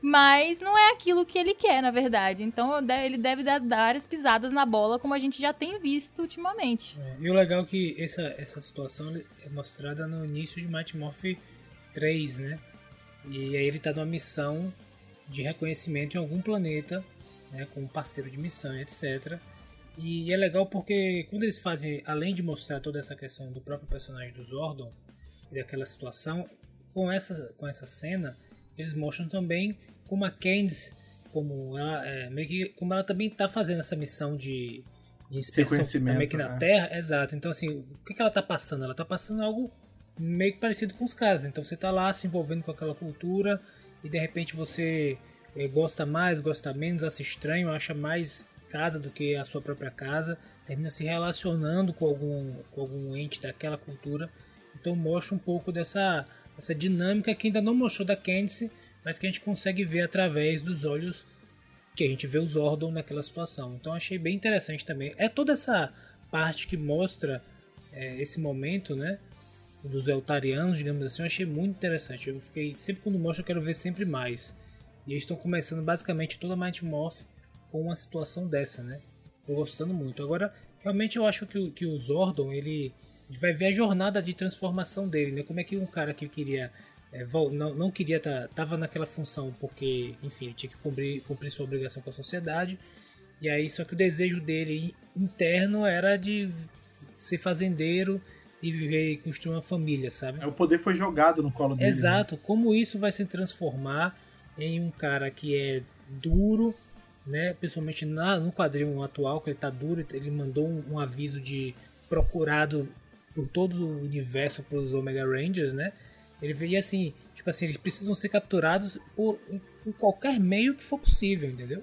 Mas não é aquilo que ele quer, na verdade. Então ele deve dar, dar as pisadas na bola, como a gente já tem visto ultimamente. É, E o legal é que essa, essa situação é mostrada no início de Mighty Morph 3, né? E aí ele tá numa missão de reconhecimento em algum planeta, né? Com um parceiro de missão, etc. E é legal porque quando eles fazem, além de mostrar toda essa questão do próprio personagem do Zordon e daquela situação, com essa, com essa cena, eles mostram também como a Candice, como ela, é, meio que, como ela também tá fazendo essa missão de, de inspeção também aqui na né? Terra. Exato. Então, assim, o que, que ela tá passando? Ela tá passando algo meio que parecido com os caras. Então, você tá lá se envolvendo com aquela cultura e de repente você gosta mais, gosta menos, acha estranho, acha mais casa do que a sua própria casa, termina se relacionando com algum, com algum ente daquela cultura. Então mostra um pouco dessa, essa dinâmica que ainda não mostrou da Candice, mas que a gente consegue ver através dos olhos que a gente vê o Zordon naquela situação. Então achei bem interessante também. É toda essa parte que mostra é, esse momento, né? Dos Eltarianos, digamos assim, eu achei muito interessante. Eu fiquei, sempre quando mostra, eu quero ver sempre mais. E eles estão começando basicamente toda a Mighty Morph com uma situação dessa, né? Tô gostando muito. Agora, realmente eu acho que o, que o Zordon, ele, vai ver a jornada de transformação dele, né? Como é que um cara que queria é, não, não queria tá, tava naquela função porque, enfim, ele tinha que cumprir, cumprir sua obrigação com a sociedade. E aí, só que o desejo dele interno era de ser fazendeiro e viver e construir uma família, sabe? É, O poder foi jogado no colo dele. né? Exato, como isso vai se transformar em um cara que é duro, né? Principalmente na, no quadrinho atual, que ele tá duro, ele mandou um, um aviso de procurado por todo o universo pelos Omega Rangers, né? Ele veio assim, tipo assim, eles precisam ser capturados por, qualquer meio que for possível, entendeu?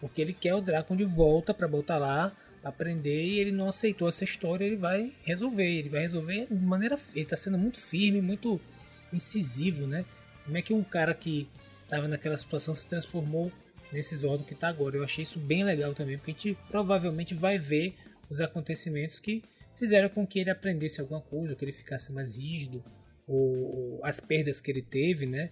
Porque ele quer o Drácon de volta pra botar lá, aprender, e ele não aceitou essa história, ele vai resolver. Ele vai resolver de maneira. Ele tá sendo muito firme, muito incisivo, né? Como é que um cara que tava naquela situação se transformou nesse Zordon que tá agora? Eu achei isso bem legal também, porque a gente provavelmente vai ver os acontecimentos que fizeram com que ele aprendesse alguma coisa, que ele ficasse mais rígido, ou, ou as perdas que ele teve, né?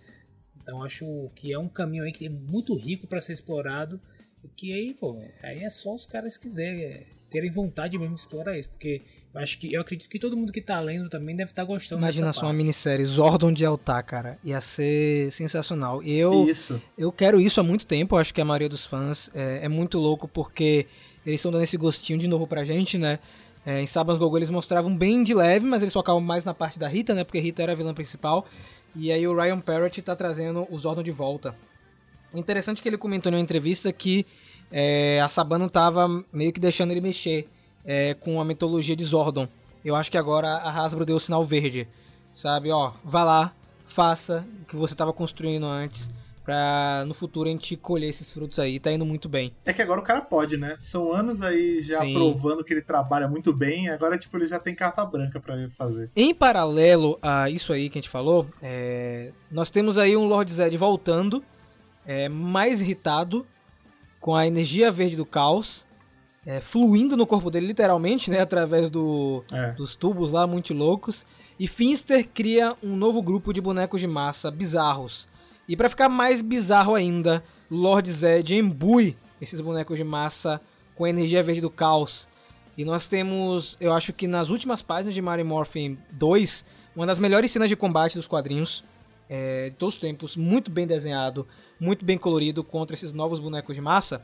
Então acho que é um caminho aí que é muito rico para ser explorado e que aí, pô, aí é só os caras quiserem é, terem vontade mesmo de explorar isso, porque eu acho que eu acredito que todo mundo que tá lendo também deve estar gostando Imagina dessa só uma parte. minissérie Zordon de Altar, cara. Ia ser sensacional. E eu, Isso. eu quero isso há muito tempo. Eu acho que a maioria dos fãs é, é muito louco porque eles estão dando esse gostinho de novo pra gente, né? É, em Sabans Gogol eles mostravam bem de leve, mas eles focavam mais na parte da Rita, né? Porque Rita era a vilã principal. E aí o Ryan Parrott tá trazendo o Zordon de volta. Interessante é que ele comentou em uma entrevista que é, a Sabano tava meio que deixando ele mexer é, com a mitologia de Zordon. Eu acho que agora a Hasbro deu o sinal verde. Sabe, ó, vá lá, faça o que você tava construindo antes. Pra no futuro a gente colher esses frutos aí. Tá indo muito bem. É que agora o cara pode, né? São anos aí já Sim. provando que ele trabalha muito bem, agora, tipo, ele já tem carta branca pra ele fazer. Em paralelo a isso aí que a gente falou, é, nós temos aí um Lord Zed voltando, é, mais irritado, com a energia verde do caos, é, fluindo no corpo dele, literalmente, né? Através do, É. dos tubos lá, muito loucos. E Finster cria um novo grupo de bonecos de massa bizarros. E pra ficar mais bizarro ainda, Lord Zed embui esses bonecos de massa com a energia verde do caos. E nós temos, eu acho que nas últimas páginas de Mario Morphin 2, uma das melhores cenas de combate dos quadrinhos é, de todos os tempos, muito bem desenhado, muito bem colorido contra esses novos bonecos de massa.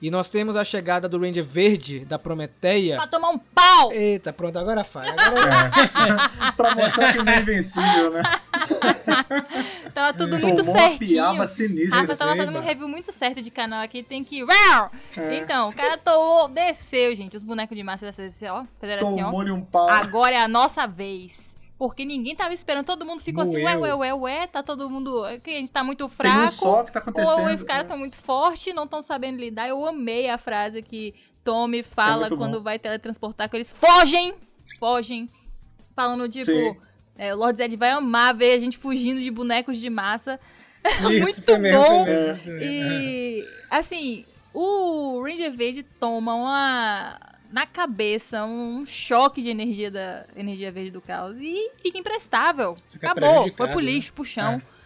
E nós temos a chegada do Ranger Verde da Prometeia. Pra tomar um pau! Eita, pronto, agora faz. Agora É. pra mostrar que não é invencível, né? Tava tudo muito Tomou uma certinho. piaba sinistra. Rafa tava fazendo um review muito certo de canal aqui, tem que. É. Então, o cara tomou, desceu, gente. Os bonecos de massa dessa assim, ó. Ó. Tomou-lhe um pau. Agora é a nossa vez. Porque ninguém tava esperando, todo mundo ficou assim, ué, ué, ué, ué, tá todo mundo. A gente tá muito Tem fraco. um só que tá acontecendo. ou os caras é. estão muito fortes, não estão sabendo lidar. Eu amei a frase que Tommy fala É quando bom. vai teletransportar, que eles fogem! Fogem. Falando, tipo, Sim. é, o Lord Zed vai amar ver a gente fugindo de bonecos de massa. Isso, Muito mesmo, bom. isso mesmo. E, assim, o Ranger Verde toma uma. Na cabeça, um choque de energia da energia verde do caos e fica imprestável. Fica Acabou, foi pro né? lixo, pro chão. É.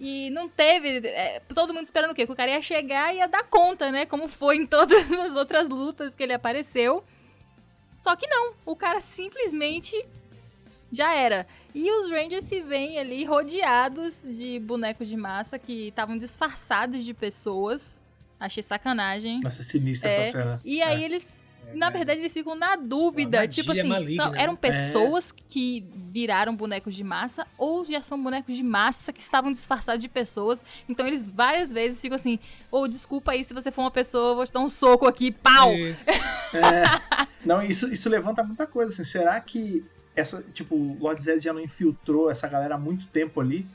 E não teve. é, todo mundo esperando o quê? Que o cara ia chegar e ia dar conta, né? Como foi em todas as outras lutas que ele apareceu. Só que não. O cara simplesmente já era. E os Rangers se veem ali rodeados de bonecos de massa que estavam disfarçados de pessoas. Achei sacanagem. Nossa, sinistra É, essa cena. E aí eles. Na verdade, eles ficam na dúvida. Tipo assim, maligna, são- né? eram pessoas que viraram bonecos de massa ou já são bonecos de massa que estavam disfarçados de pessoas. Então eles várias vezes ficam assim: Ô, desculpa aí se você for uma pessoa, eu vou te dar um soco aqui, pau! Isso. É. Não, isso, isso levanta muita coisa, assim. Será que essa, tipo, o Lord Zed já não infiltrou essa galera há muito tempo ali?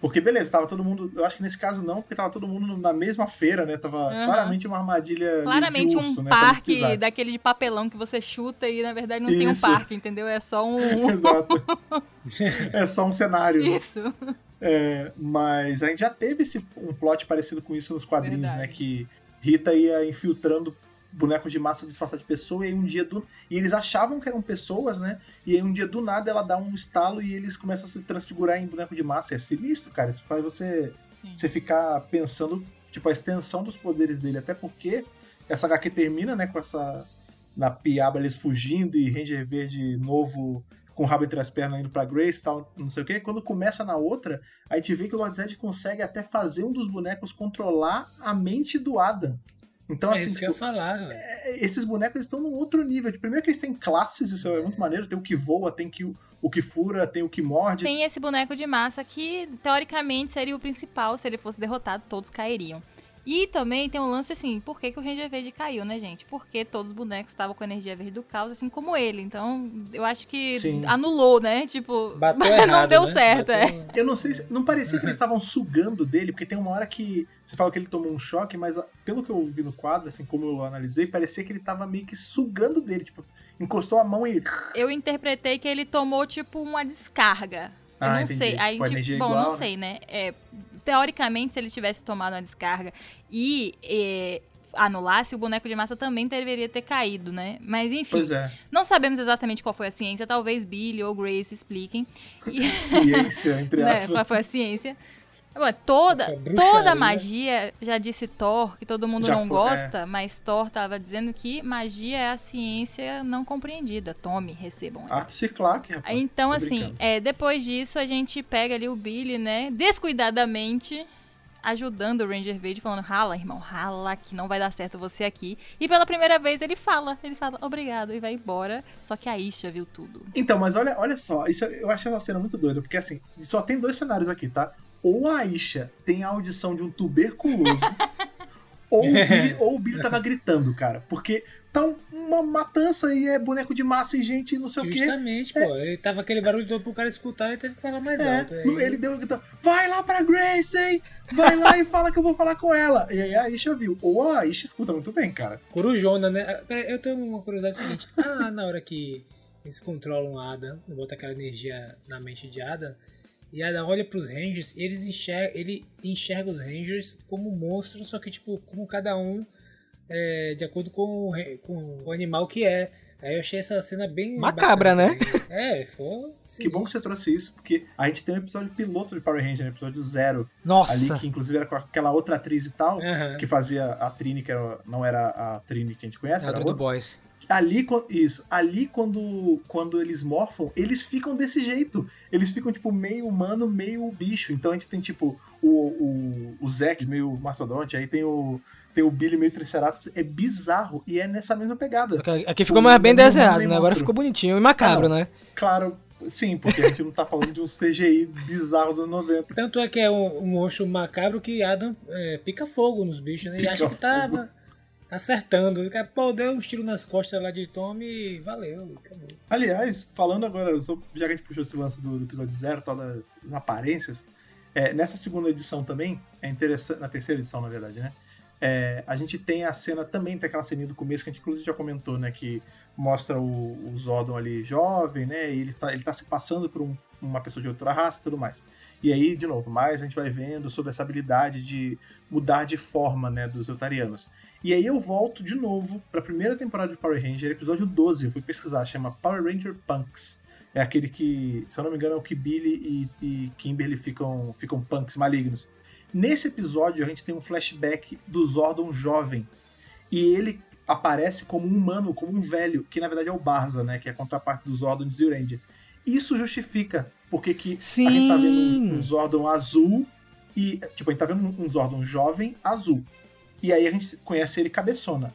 Porque, beleza, tava todo mundo. Eu acho que nesse caso não, porque tava todo mundo na mesma feira, né? Tava Aham. claramente uma armadilha. Claramente de um urso, né, parque daquele de papelão que você chuta e na verdade não tem um Isso. parque, entendeu? É só um. Exato. é só um cenário. né? Isso. É, mas a gente já teve esse, um plot parecido com isso nos quadrinhos, Verdade. né? Que Rita ia infiltrando bonecos de massa disfarçados de pessoa e aí um dia do. E eles achavam que eram pessoas, né? E aí um dia do nada ela dá um estalo e eles começam a se transfigurar em boneco de massa. É sinistro, cara. Isso faz você, Sim. você ficar pensando, tipo, a extensão dos poderes dele. Até porque essa HQ termina, né, com essa. Na piaba eles fugindo e Ranger Verde novo com o rabo entre as pernas indo pra Grace e tal, não sei o que. Quando começa na outra, a gente vê que o Lord Zed consegue até fazer um dos bonecos controlar a mente do Adam. Então, é assim, isso que eu tipo, ia falar, velho. é, esses bonecos estão num outro nível. Primeiro que eles têm classes, isso é muito maneiro. Tem o que voa, tem que, o que fura, tem o que morde. Tem esse boneco de massa que, teoricamente, seria o principal. Se ele fosse derrotado, todos cairiam. E também tem um lance assim, por que, que o Ranger Verde caiu, né, gente? Porque todos os bonecos estavam com a energia verde do caos, assim como ele. Então, eu acho que Sim. anulou, né? Tipo, Bateu não errado, deu né? certo, é. Bateu- Eu não sei se. Não parecia que eles estavam sugando dele, porque tem uma hora que. Você fala que ele tomou um choque, mas ah, pelo que eu vi no quadro, assim como eu analisei, parecia que ele tava meio que sugando dele. Tipo, encostou a mão e. Eu interpretei que ele tomou, tipo, uma descarga. Eu Ah, não entendi. sei. Aí, tipo, bom, igual, não né? sei, né? É, teoricamente, se ele tivesse tomado uma descarga e é, anulasse, o boneco de massa também deveria ter caído, né? Mas enfim, é. não sabemos exatamente qual foi a ciência. Talvez Billy ou Grace expliquem. E, Ciência, entre né, aspas. qual foi a ciência? Toda, toda magia, já disse Thor, que todo mundo Já não foi, gosta, mas Thor tava dizendo que magia é a ciência não compreendida. Tome, recebam. ela. Arte Ciclac, rapaz. Então, Tô assim, é, depois disso, a gente pega ali o Billy, né, descuidadamente, ajudando o Ranger Verde, falando, rala, irmão, rala, que não vai dar certo você aqui. E pela primeira vez ele fala, ele fala, obrigado, e vai embora. Só que a Isha viu tudo. Então, mas olha, olha só, isso, eu achei essa cena muito doida, porque assim, só tem dois cenários aqui, tá? Ou a Isha tem a audição de um tuberculoso, ou, o Billy, ou o Billy tava gritando, cara. Porque tá um- uma matança e é boneco de massa e gente e não sei o quê. Justamente, pô. Ele tava aquele barulho todo pro cara escutar, ele teve que falar mais É, alto. aí- ele deu gritou, vai lá pra Grace, hein? Vai lá e fala que eu vou falar com ela. E aí a Isha viu. Ou a Isha escuta muito bem, cara. Corujona, né? Ah, Eu tenho uma curiosidade seguinte. Ah, na hora que eles controlam a Ada, bota aquela energia na mente de Ada, e Ada olha pros Rangers e eles enxerga, ele enxerga os Rangers como monstros, só que, tipo, como cada um é, de acordo com, o com o animal que é. Aí eu achei essa cena bem. Macabra, bacana né? É, foi. Que bom que você trouxe isso, porque a gente tem um episódio piloto de Power Ranger, episódio zero, Nossa. ali que inclusive era com aquela outra atriz e tal, Aham. que fazia a Trini, que era- não era a Trini que a gente conhece, É era do The outra. Boys. Ali, isso, ali quando, quando eles morfam, eles ficam desse jeito. Eles ficam, tipo, meio humano, meio bicho. Então a gente tem, tipo, o, o, o Zack meio mastodonte, aí tem o, tem o Billy meio triceratops. É bizarro e é nessa mesma pegada. Aqui- ficou O mais bem Demônio desenhado, né? Agora ficou bonitinho e macabro, Ah, né? Claro, sim, porque a gente não tá falando de um CGI bizarro dos anos 90. Tanto é que é um, um monstro macabro que Adam é, pica fogo nos bichos, né? E Pica acha que tá fogo. Acertando. Ele, Pô, deu uns tiros nas costas lá de Tommy e valeu, acabou. Aliás, falando agora, já que a gente puxou esse lance do, do episódio zero, tal, das, das aparências, é, nessa segunda edição também, é interessante, na terceira edição, na verdade, né? é, a gente tem a cena, também tem aquela ceninha do começo que a gente inclusive já comentou, né? Que mostra o, o Zordon ali jovem, né? E ele está, ele tá se passando por um- uma pessoa de outra raça e tudo mais. E aí, de novo, mais a gente vai vendo sobre essa habilidade de mudar de forma, né? Dos Eutarianos. E aí eu volto de novo pra primeira temporada de Power Ranger, episódio 12, eu fui pesquisar, chama Power Ranger Punks. É aquele que, se eu não me engano, é o que Billy e, e Kimberly ficam, ficam punks malignos. Nesse episódio, a gente tem um flashback do Zordon jovem. E ele aparece como um humano, como um velho, que na verdade é o Barza, né? Que é a contraparte do Zordon de Zyuranger. Isso justifica porque que a gente tá vendo um, um Zordon azul e, tipo, a gente tá vendo um Zordon jovem azul. E aí a gente conhece ele cabeçona.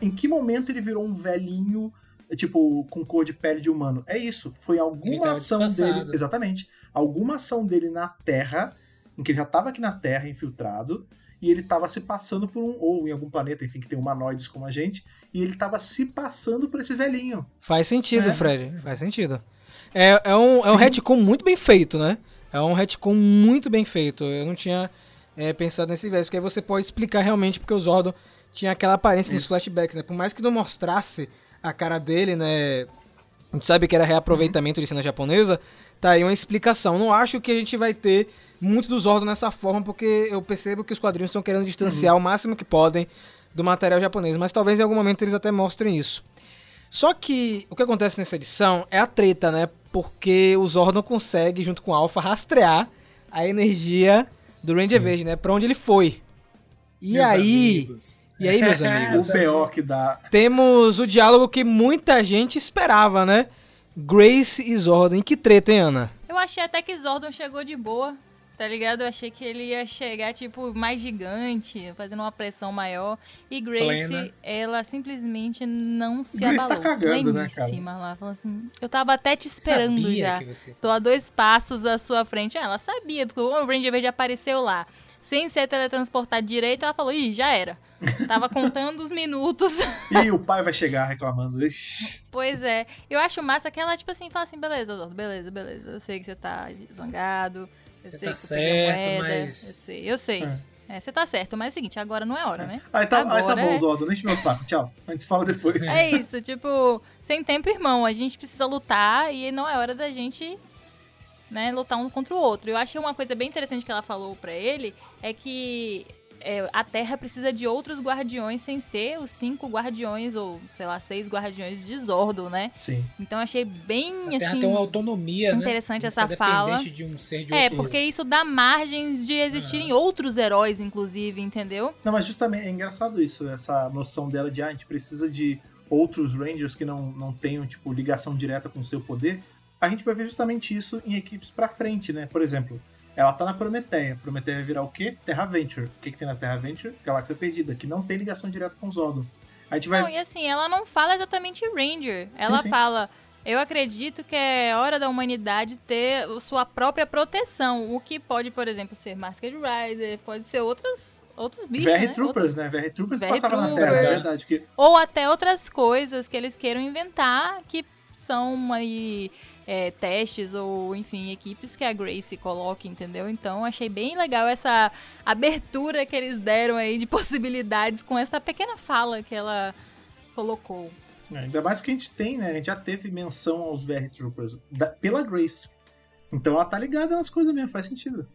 Em que momento ele virou um velhinho, tipo, com cor de pele de humano? É isso. Foi alguma ação disfarçado. dele. Exatamente. Alguma ação dele na Terra, em que ele já tava aqui na Terra, infiltrado, e ele tava se passando por um. Ou em algum planeta, enfim, que tem humanoides como a gente, e ele tava se passando por esse velhinho. Faz sentido, É. Fred. Faz sentido. É, é, um, é um retcon muito bem feito, né? É um retcon muito bem feito. Eu não tinha é, pensado nesse verso, porque aí você pode explicar realmente porque o Zordon tinha aquela aparência nos Isso. flashbacks, né? Por mais que não mostrasse a cara dele, né? A gente sabe que era reaproveitamento de cena japonesa, tá aí uma explicação. Não acho que a gente vai ter muito do Zordon nessa forma, porque eu percebo que os quadrinhos estão querendo distanciar o máximo que podem do material japonês, mas talvez em algum momento eles até mostrem isso. Só que o que acontece nessa edição é a treta, né? Porque o Zordon consegue, junto com o Alpha, rastrear a energia do Ranger Verde, né? Pra onde ele foi. E Meus aí, amigos. e aí, meus O amigos, BO que dá. temos o diálogo que muita gente esperava, né? Grace e Zordon. Em que treta, hein, Ana? Eu achei até que Zordon chegou de boa, tá ligado? Eu achei que ele ia chegar, tipo, mais gigante, fazendo uma pressão maior. E Grace, Plena. ela simplesmente não se Grace tá abalou. cagando, né, cara? Pleníssima lá, falou assim, eu tava até te esperando Sabia já. que você. Tô a dois passos à sua frente. Ah, Ela sabia, porque o Ranger Verde apareceu lá. Sem ser teletransportado direito, ela falou, ih, já era. Tava contando os minutos. E o pai vai chegar reclamando. Ixi. Pois é. Eu acho massa que ela, tipo assim, fala assim, beleza, beleza, beleza. Eu sei que você tá zangado. Eu Você sei tá que certo, moeda. mas- Eu sei, eu sei. É. É, você tá certo, mas é o seguinte, agora não é hora, né? Aí tá, aí tá Agora bom, é. Enche meu saco. Tchau. A gente fala depois. É isso, tipo, sem tempo, irmão. A gente precisa lutar e não é hora da gente, né, lutar um contra o outro. Eu achei uma coisa bem interessante que ela falou pra ele é que é, a Terra precisa de outros guardiões sem ser os cinco guardiões ou, sei lá, seis guardiões de Zordon, né? Sim. Então eu achei bem A Terra assim. tem uma autonomia, né? interessante Não essa fala. de um ser de É, outro... porque isso dá margens de existirem outros heróis, inclusive, entendeu? Não, mas justamente é engraçado isso, essa noção dela de ah, a gente precisa de outros Rangers que não, não tenham, tipo, ligação direta com o seu poder. A gente vai ver justamente isso em equipes pra frente, né? Por exemplo, ela tá na Prometeia. Prometeia vai virar o quê? Terra Venture. O que, que tem na Terra Venture? Galáxia Perdida, que não tem ligação direta com o Zordon. A gente vai. Não, e assim, ela não fala exatamente Ranger. Ela sim. fala. Eu acredito que é hora da humanidade ter sua própria proteção. O que pode, por exemplo, ser Masked Rider, pode ser outros, outros bichos. VR né? Troopers, Outros- né? VR Troopers VR passava na Troopers. Terra, é verdade. Porque Ou até outras coisas que eles queiram inventar que são aí é, testes ou, enfim, equipes que a Grace coloque, entendeu? Então achei bem legal essa abertura que eles deram aí de possibilidades com essa pequena fala que ela colocou. É, ainda mais que a gente tem, né? A gente já teve menção aos VR Troopers da- pela Grace. Então ela tá ligada nas coisas mesmo, faz sentido.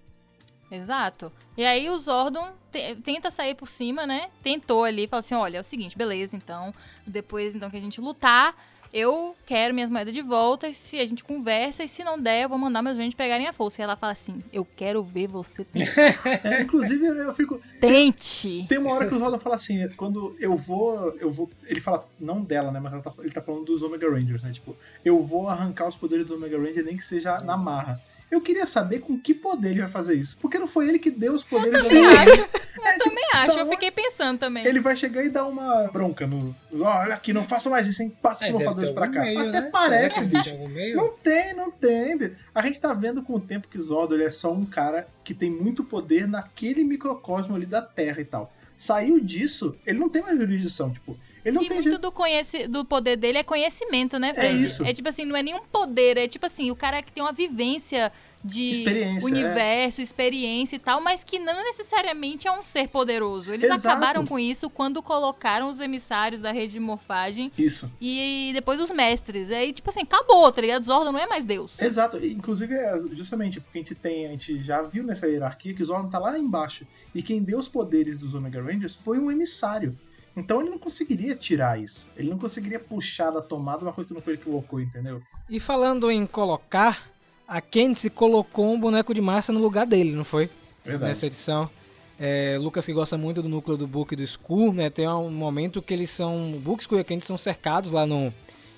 Exato. E aí o Zordon te- tenta sair por cima, né? Tentou ali, falou assim, olha, é o seguinte, beleza, então, depois então que a gente lutar, eu quero minhas moedas de volta, e se a gente conversa, e se não der, eu vou mandar meus Rangers pegarem a força. E ela fala assim, eu quero ver você tentar. É, inclusive, eu fico. Tente! Tem uma hora que o Zelda fala assim, quando eu vou. Eu vou. Ele fala, não dela, né? Mas tá- ele tá falando dos Omega Rangers, né? Tipo, eu vou arrancar os poderes dos Omega Rangers, nem que seja na marra. Eu queria saber com que poder ele vai fazer isso. Porque não foi ele que deu os poderes também Omega acho. Rangers. É, tipo, Também acho, da eu fiquei pensando também. Ele vai chegar e dar uma bronca no. Olha aqui, não faça mais isso, hein? Passa É, os morfadores pra cá. meio, Até né? parece, bicho. tem? Não tem, não tem. bicho. A gente tá vendo com o tempo que Zordon ele é só um cara que tem muito poder naquele microcosmo ali da Terra e tal. Saiu disso, ele não tem mais jurisdição, tipo, ele não e tem muito ju- do, conhece, do poder dele é conhecimento, né, Fred? isso. É tipo assim, não é nenhum poder, é tipo assim, o cara que tem uma vivência de é. universo, experiência e tal, mas que não necessariamente é um ser poderoso. Eles Exato. acabaram com isso quando colocaram os emissários da rede de morfagem Isso. e depois os mestres. Aí, tipo assim, acabou, tá ligado? Zordon não é mais Deus. Exato. Inclusive, é justamente porque a gente tem. A gente já viu nessa hierarquia que Zordon tá lá embaixo. E quem deu os poderes dos Omega Rangers foi um emissário. Então ele não conseguiria tirar isso. Ele não conseguiria puxar da tomada uma coisa que não foi ele que colocou, entendeu? E falando em colocar, a Candice colocou um boneco de massa no lugar dele, não foi? Nessa edição. É, Lucas que gosta muito do núcleo do Book e do Skull, né? Tem um momento que eles são. O Book, Skull e a Candice são cercados lá no,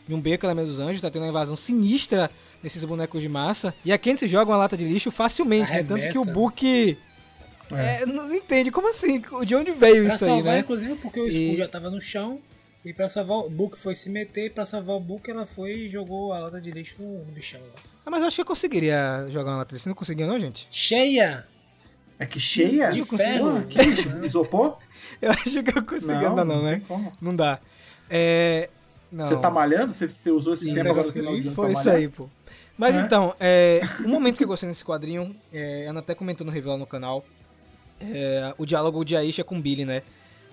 em um beco da Mesa dos Anjos, tá tendo uma invasão sinistra desses bonecos de massa. E a Candice joga uma lata de lixo facilmente, né? Tanto que o. Book É. é, não entende como assim, de onde veio Pra isso aí, salvar, né? inclusive, porque o E- Skull já tava no chão. E pra salvar o Book foi se meter. E pra salvar o Book, ela foi e jogou a lata de lixo no, bichão lá. Ah, mas eu acho que eu conseguiria jogar uma lata de lixo. Você não conseguia não, gente? Cheia! É que cheia? De Pô, ferro. que isso? Isopor? Eu acho que eu conseguia, não, não, tem né? como. Não dá. É... Não. Você tá malhando? Você, você usou esse Sim, tempo agora no final ano Foi pra isso aí, pô. Mas É. então, é, um momento que eu gostei nesse quadrinho, é, a Ana até comentou no review lá no canal, é, o diálogo de Aisha com Billy, né?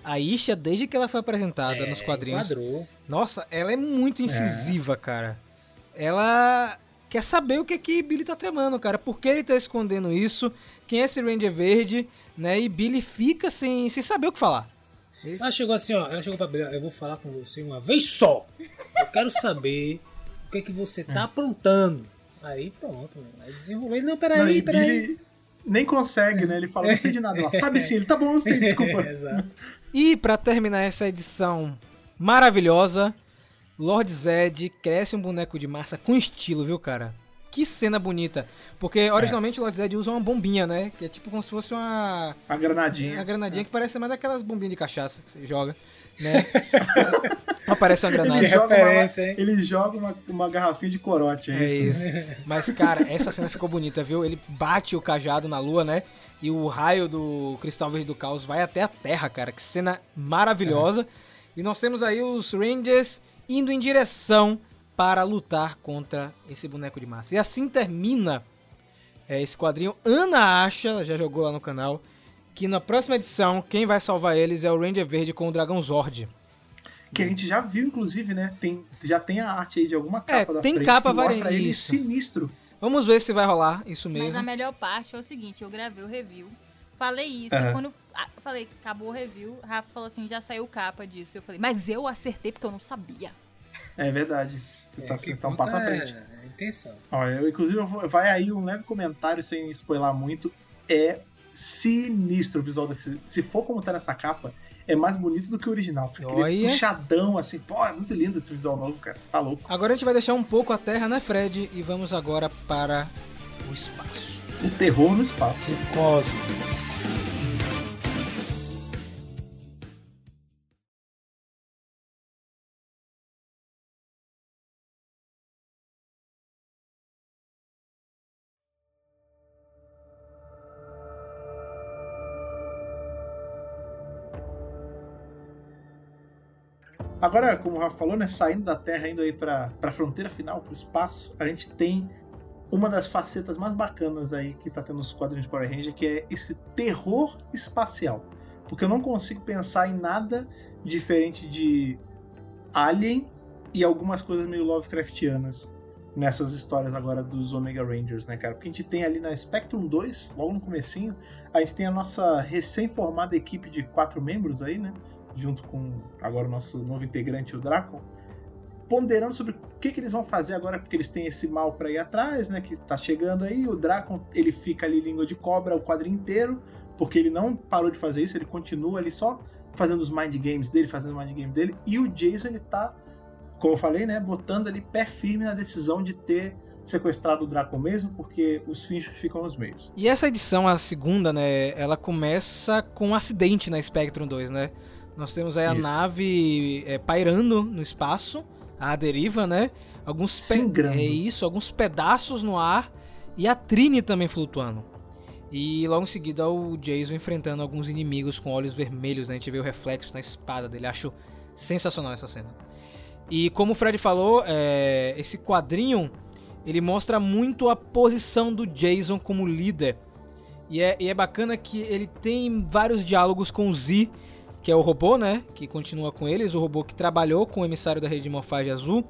A Aisha, desde que ela foi apresentada É, nos quadrinhos, Enquadrou. nossa, ela é muito incisiva, cara. Ela quer saber o que que Billy tá tramando, cara. Por que ele tá escondendo isso? Quem é esse Ranger Verde, né? E Billy fica sem, sem saber o que falar. Ela chegou assim, ó. Ela chegou pra Brilhar, eu vou falar com você uma vez só. Eu quero saber o que é que você tá aprontando. Aí pronto, mano. Aí desenrolou. Ele, Não, Não, peraí, e peraí. Billy nem consegue, né? Ele fala, não sei de nada. Ela, Sabe sim, ele tá bom, eu sei, desculpa. E pra terminar essa edição maravilhosa, Lord Zed cresce um boneco de massa com estilo, viu, cara? Que cena bonita. Porque originalmente o Lord Zed usa uma bombinha, né? Que é tipo como se fosse uma, A granadinha. uma granadinha que parece mais daquelas bombinhas de cachaça que você joga, né? Aparece uma Ele granada. joga, referência, uma, hein? ele joga uma, uma garrafinha de corote, é, É isso. isso. Mas, cara, essa cena ficou bonita, viu? Ele bate o cajado na lua, né? E o raio do Cristal Verde do Caos vai até a Terra, cara. Que cena maravilhosa. E nós temos aí os Rangers indo em direção para lutar contra esse boneco de massa. E assim termina é, esse quadrinho. Ana acha, ela já jogou lá no canal, que na próxima edição quem vai salvar eles é o Ranger Verde com o Dragão Zord. Que a gente já viu, inclusive, né? Tem, já tem a arte aí de alguma capa da É, tem frente capa que mostra ele isso. sinistro. Vamos ver se vai rolar isso Mas a mesmo. melhor parte foi o seguinte, eu gravei o review, falei isso, Aham. e quando ah, eu falei, acabou o review, Rafa falou assim, já saiu capa disso. Eu falei, mas eu acertei porque eu não sabia. É verdade. Você É, tá, que você tá um passo à é- frente. É a intenção. Olha, eu, inclusive, eu vou- vai aí um leve comentário sem spoiler muito. É sinistro o visual desse. Se for como tá nessa capa, é mais bonito do que o original. Cara. Aquele Olha. puxadão, assim. Pô, é muito lindo esse visual novo, cara. Tá louco. Agora a gente vai deixar um pouco a Terra, né, Fred? E vamos agora para o espaço. O terror no espaço. Cosmos. Agora, como o Rafa falou, né, saindo da Terra, indo aí pra, pra fronteira final, pro espaço, a gente tem uma das facetas mais bacanas aí que tá tendo nos quadrinhos de Power Ranger, que é esse terror espacial. Porque eu não consigo pensar em nada diferente de Alien e algumas coisas meio Lovecraftianas nessas histórias agora dos Omega Rangers, né, cara? Porque a gente tem ali na Spectrum 2, logo no comecinho, a gente tem a nossa recém-formada equipe de quatro membros aí, né? Junto com agora o nosso novo integrante, o Draco, ponderando sobre o que, que eles vão fazer agora, porque eles têm esse mal pra ir atrás, né? Que tá chegando aí. O Draco, ele fica ali língua de cobra o quadrinho inteiro, porque ele não parou de fazer isso, ele continua ali só fazendo os mind games dele, fazendo o mind game dele. E o Jason, ele tá, como eu falei, né? Botando ali pé firme na decisão de ter sequestrado o Draco mesmo, porque os fins ficam nos meios. E essa edição, a segunda, né, ela começa com um acidente na Spectrum 2, né? Nós temos aí a Isso. nave é, pairando no espaço, a deriva, né? Alguns Singrando. É isso, alguns pedaços no ar e a Trini também flutuando. E logo em seguida o Jason enfrentando alguns inimigos com olhos vermelhos, né? A gente vê o reflexo na espada dele. Acho sensacional essa cena. E como o Fred falou, é, esse quadrinho ele mostra muito a posição do Jason como líder. E é, e é bacana que ele tem vários diálogos com o Z, que é o robô, né? Que continua com eles, o robô que trabalhou com o emissário da rede de morfagem azul,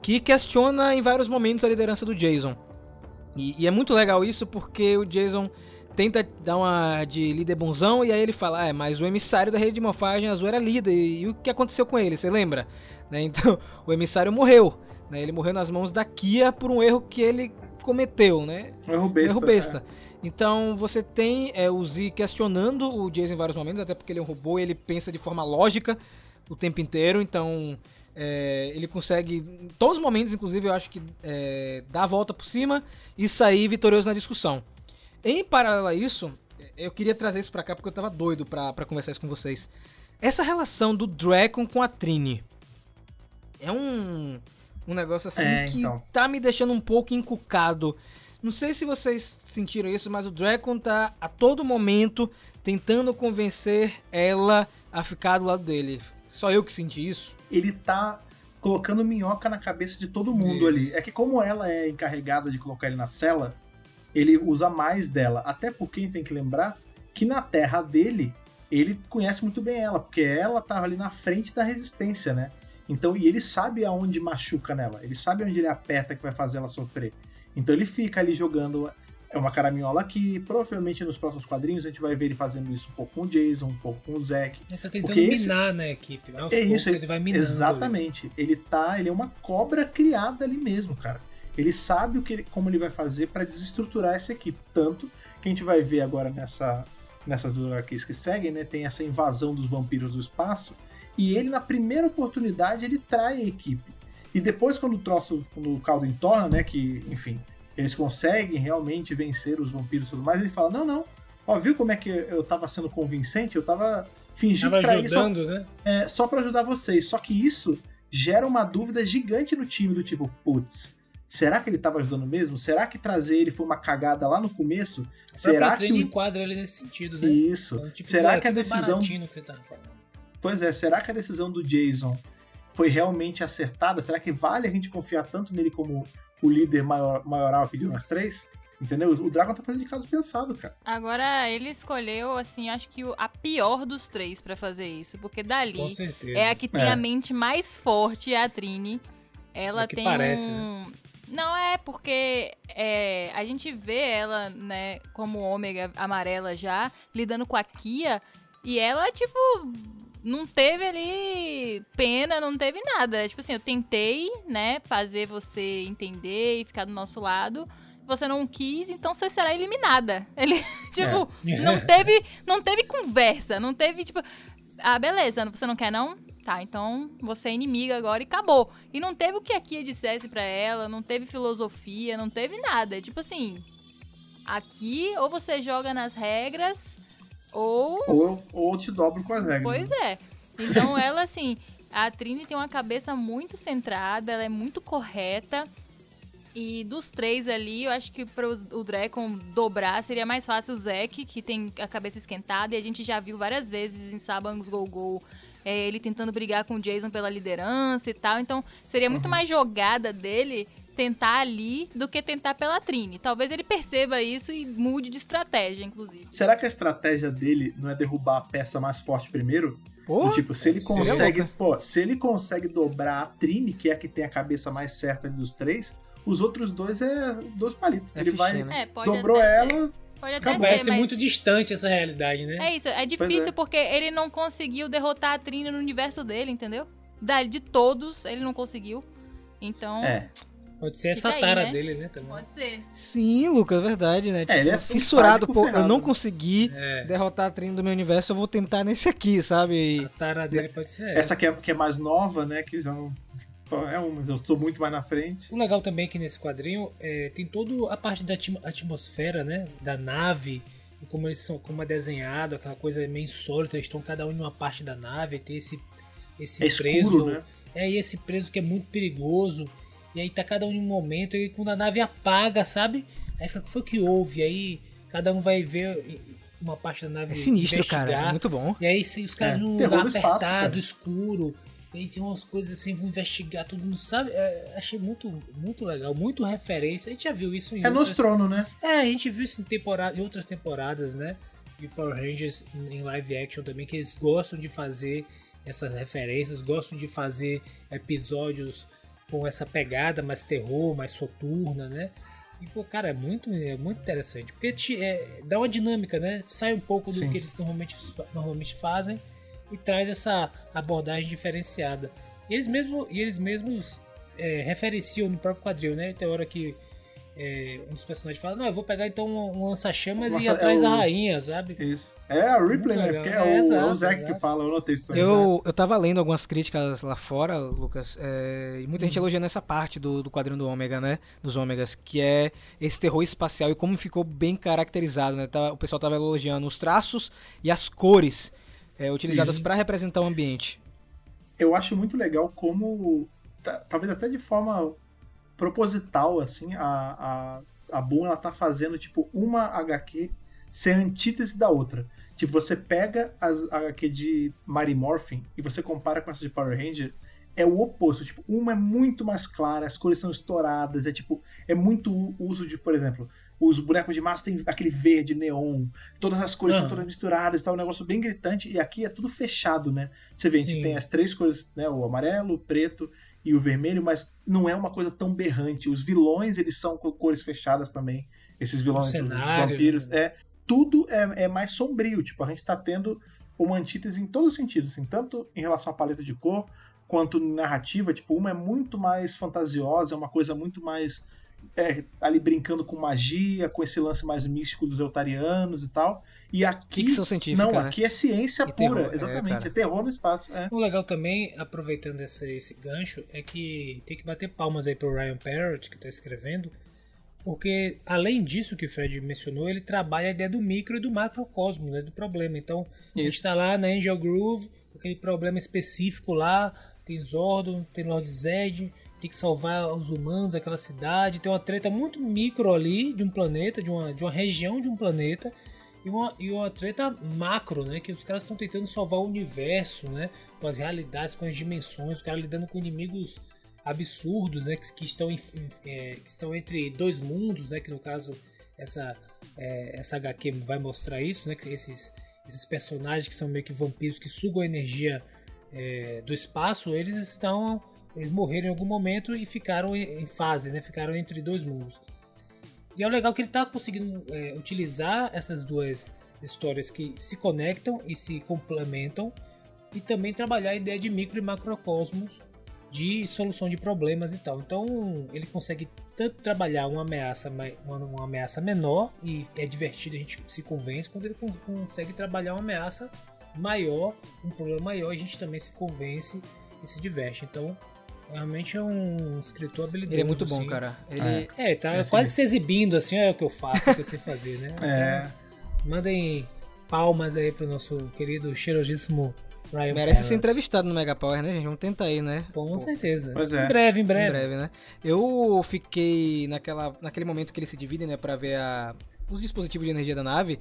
que questiona em vários momentos a liderança do Jason. E, e é muito legal isso porque o Jason tenta dar uma de líder bonzão e aí ele fala, é, mas o emissário da rede de morfagem azul era líder e, e o que aconteceu com ele, você lembra? Né, Então, o emissário morreu, né? Ele morreu nas mãos da Kia por um erro que ele cometeu, né? Um erro Um besta. erro besta. Então você tem é, o Z questionando o Jason em vários momentos, até porque ele é um robô e ele pensa de forma lógica o tempo inteiro, então é, ele consegue, em todos os momentos, inclusive, eu acho que é, dar a volta por cima e sair vitorioso na discussão. Em paralelo a isso, eu queria trazer isso pra cá porque eu tava doido pra, pra conversar isso com vocês. Essa relação do Dragon com a Trini é um, um negócio assim É, que então. tá me deixando um pouco encucado. Não sei se vocês sentiram isso, mas o Dragon tá a todo momento tentando convencer ela a ficar do lado dele. Só eu que senti isso. Ele tá colocando minhoca na cabeça de todo mundo Isso. ali. É que como ela é encarregada de colocar ele na cela, ele usa mais dela. Até porque a gente tem que lembrar que na terra dele, ele conhece muito bem ela, porque ela tava ali na frente da resistência, né? Então, e ele sabe aonde machuca nela, ele sabe onde ele aperta que vai fazer ela sofrer. Então ele fica ali jogando é uma caraminhola aqui. Provavelmente nos próximos quadrinhos a gente vai ver ele fazendo isso um pouco com o Jason, um pouco com o Zack. Ele tá tentando esse- minar, né, a equipe. Aos É isso, ele vai minando. Exatamente. Ele tá, ele é uma cobra criada ali mesmo, cara. Ele sabe o que ele- como ele vai fazer pra desestruturar essa equipe, tanto que a gente vai ver agora nessa nessas duas HQs que seguem, né, tem essa invasão dos vampiros do espaço, e ele na primeira oportunidade ele trai a equipe. E depois quando o troço, quando o caldo entorna, né, que, enfim, eles conseguem realmente vencer os vampiros e tudo mais, ele fala: "Não, não. Ó, viu como é que eu tava sendo convincente? Eu tava fingindo Tava ele só- ajudando, né? é, só pra ajudar vocês. Só que isso gera uma dúvida gigante no time do tipo, putz, será que ele tava ajudando mesmo? Será que trazer ele foi uma cagada lá no começo? Será que o... enquadra ele nesse sentido, né? isso? Então, tipo, será é que a decisão, que você tava falando. Pois é, será que a decisão do Jason foi realmente acertada? Será que vale a gente confiar tanto nele como o líder maior, maioral aqui de nós três? Entendeu? O Dragon tá fazendo de caso pensado, cara. Agora, ele escolheu, assim, acho que o- a pior dos três pra fazer isso. Porque dali é a que tem É. a mente mais forte, é a Trini. Ela É que tem parece, um... Não é, porque é, a gente vê ela, né, como ômega amarela já, lidando com a Kia, e ela, tipo, não teve ali pena, não teve nada. Tipo assim, eu tentei, né, fazer você entender e ficar do nosso lado. Você não quis, então você será eliminada. Ele, tipo, não teve, não teve conversa, não teve tipo, ah, beleza, você não quer não? Tá, então você é inimiga agora e acabou. E não teve o que a Kia dissesse pra ela, não teve filosofia, não teve nada. Tipo assim, aqui ou você joga nas regras ou Ou, ou te dobro com as regras. Pois né? é. Então ela, assim, a Trini tem uma cabeça muito centrada, ela é muito correta. E dos três ali, eu acho que para o Drecon dobrar seria mais fácil o Zack, que tem a cabeça esquentada. E a gente já viu várias vezes em Sabangs Go Go é, ele tentando brigar com o Jason pela liderança e tal. Então seria muito mais jogada dele tentar ali do que tentar pela Trini. Talvez ele perceba isso e mude de estratégia, inclusive. Será que a estratégia dele não é derrubar a peça mais forte primeiro? Porra, Do tipo, se ele seria consegue, louca. pô, se ele consegue dobrar a Trini, que é a que tem a cabeça mais certa dos três, Os outros dois é dois palitos. É Ele fichinha, vai. né? É, pode Dobrou até ser. ela. Pode até acabou. ser, Parece mas... muito distante essa realidade, né? É isso, é difícil é. porque ele não conseguiu derrotar a Trina no universo dele, entendeu? Da, de todos, ele não conseguiu. Então, É. Pode ser essa Fica aí, tara né? dele, né? Também. pode ser. Sim, Lucas, verdade, né? Tipo, ele é assim, fissurado, pô, eu ferrado, não né? consegui É, derrotar a Trina do meu universo, eu vou tentar nesse aqui, sabe? a tara dele pode ser essa. Essa que é, que é mais nova, né? Que já não. É um, mas eu estou muito mais na frente. O legal também é que nesse quadrinho é, tem toda a parte da atmo- atmosfera, né? Da nave, e como eles são, como é desenhado, aquela coisa meio insólita, eles estão cada um em uma parte da nave, tem esse, esse É escuro, preso. né? É, e esse preso que é muito perigoso. E aí tá cada um em um momento, e quando a nave apaga, sabe? Aí fica, o que foi que houve? Aí cada um vai ver uma parte da nave É sinistro, cara. investigar. É muito bom. E aí se os caras É, num terror lugar espaço, apertado, cara. escuro. E aí tem umas coisas assim, vão investigar tudo, não sabe? É, achei muito, muito legal, muito referência. A gente já viu isso em É outras... Nostrono, né? É, a gente viu isso em, temporada, em outras temporadas, né? De Power Rangers em live action também, que eles gostam de fazer essas referências, gostam de fazer episódios com essa pegada mais terror, mais soturna, né? E, pô, cara, é muito, é muito interessante. Porque te- é, dá uma dinâmica, né? Sai um pouco do Sim. que eles normalmente, normalmente fazem e traz essa abordagem diferenciada. E eles, mesmo, e eles mesmos é, referenciam no próprio quadril, né? Tem hora que é, um dos personagens fala, não, eu vou pegar então um, lança-chamas e ir atrás é da o- rainha, sabe? Isso. É a Ripley, né? Porque é, É, o, é o exato, Zack que exato. fala, eu notei isso. Eu, eu tava lendo algumas críticas lá fora, Lucas, é, e muita gente elogiando essa parte do, do quadrinho do Ômega, né? Dos Ômegas, que é esse terror espacial e como ficou bem caracterizado, né? Tá- o pessoal tava elogiando os traços e as cores é, utilizadas para representar o ambiente. eu acho muito legal como, ta- talvez até de forma proposital, assim, a, a, a Boom ela tá fazendo, tipo, uma HQ ser antítese da outra. Tipo, você pega as HQ de Mary Morphin e você compara com essa de Power Ranger, é o oposto. Tipo, uma é muito mais clara, as cores são estouradas, é tipo, é muito uso de, por exemplo, os bonecos de massa tem aquele verde neon, todas as cores são Aham. todas misturadas, tá um negócio bem gritante, e aqui é tudo fechado, né? Você vê, a gente Sim. tem as três cores, né? O amarelo, o preto e o vermelho, mas não é uma coisa tão berrante. Os vilões, eles são com cores fechadas também. Esses vilões, cenário, vampiros, né? é. Tudo é, é mais sombrio, tipo, a gente tá tendo uma antítese em todos os sentidos, assim, tanto em relação à paleta de cor, quanto narrativa, tipo, uma é muito mais fantasiosa, é uma coisa muito mais é, ali brincando com magia, com esse lance mais místico dos eutarianos e tal. E aqui Ficção científica, não, né? aqui é ciência E pura, terror, é, exatamente, cara. é, terror no espaço, é. O legal também, aproveitando esse, esse gancho, é que tem que bater palmas aí pro Ryan Parrott, que tá escrevendo, porque além disso que o Fred mencionou, ele trabalha a ideia do micro e do macrocosmo, né, do problema. Então, a gente Isso. tá lá na Angel Groove, aquele problema específico lá, tem Zordon, tem Lord Zed, tem que salvar os humanos daquela cidade, tem uma treta muito micro ali de um planeta, de uma, de uma região de um planeta, e uma, e uma treta macro, né? Que os caras estão tentando salvar o universo, né? Com as realidades, com as dimensões, os caras lidando com inimigos absurdos, né? Que, que estão, em- é, que estão entre dois mundos, né? Que no caso essa, é, essa HQ vai mostrar isso, né? Que esses, esses personagens que são meio que vampiros que sugam a energia é, do espaço, eles estão. Eles morreram em algum momento e ficaram em fase, né? Ficaram entre dois mundos. E é legal que ele está conseguindo é, utilizar essas duas histórias que se conectam e se complementam e também trabalhar a ideia de micro e macrocosmos de solução de problemas e tal. Então ele consegue tanto trabalhar uma ameaça, uma, ameaça menor e é divertido, a gente se convence, quando ele con- consegue trabalhar uma ameaça maior, um problema maior, a gente também se convence e se diverte. Então realmente é um escritor habilidoso. Ele é muito bom, assim. cara. Ele, É. É, tá É assim quase mesmo. se exibindo, assim, é o que eu faço, é o que eu sei fazer, né? É. Então, mandem palmas aí pro nosso querido cheirosíssimo Ryan merece ser Parrott. entrevistado no Mega Power, né, gente? Vamos tentar aí, né? Com certeza. Pois é. Em breve, em breve. Em breve, né? Eu fiquei naquela, naquele momento que eles se dividem, né, pra ver a, os dispositivos de energia da nave.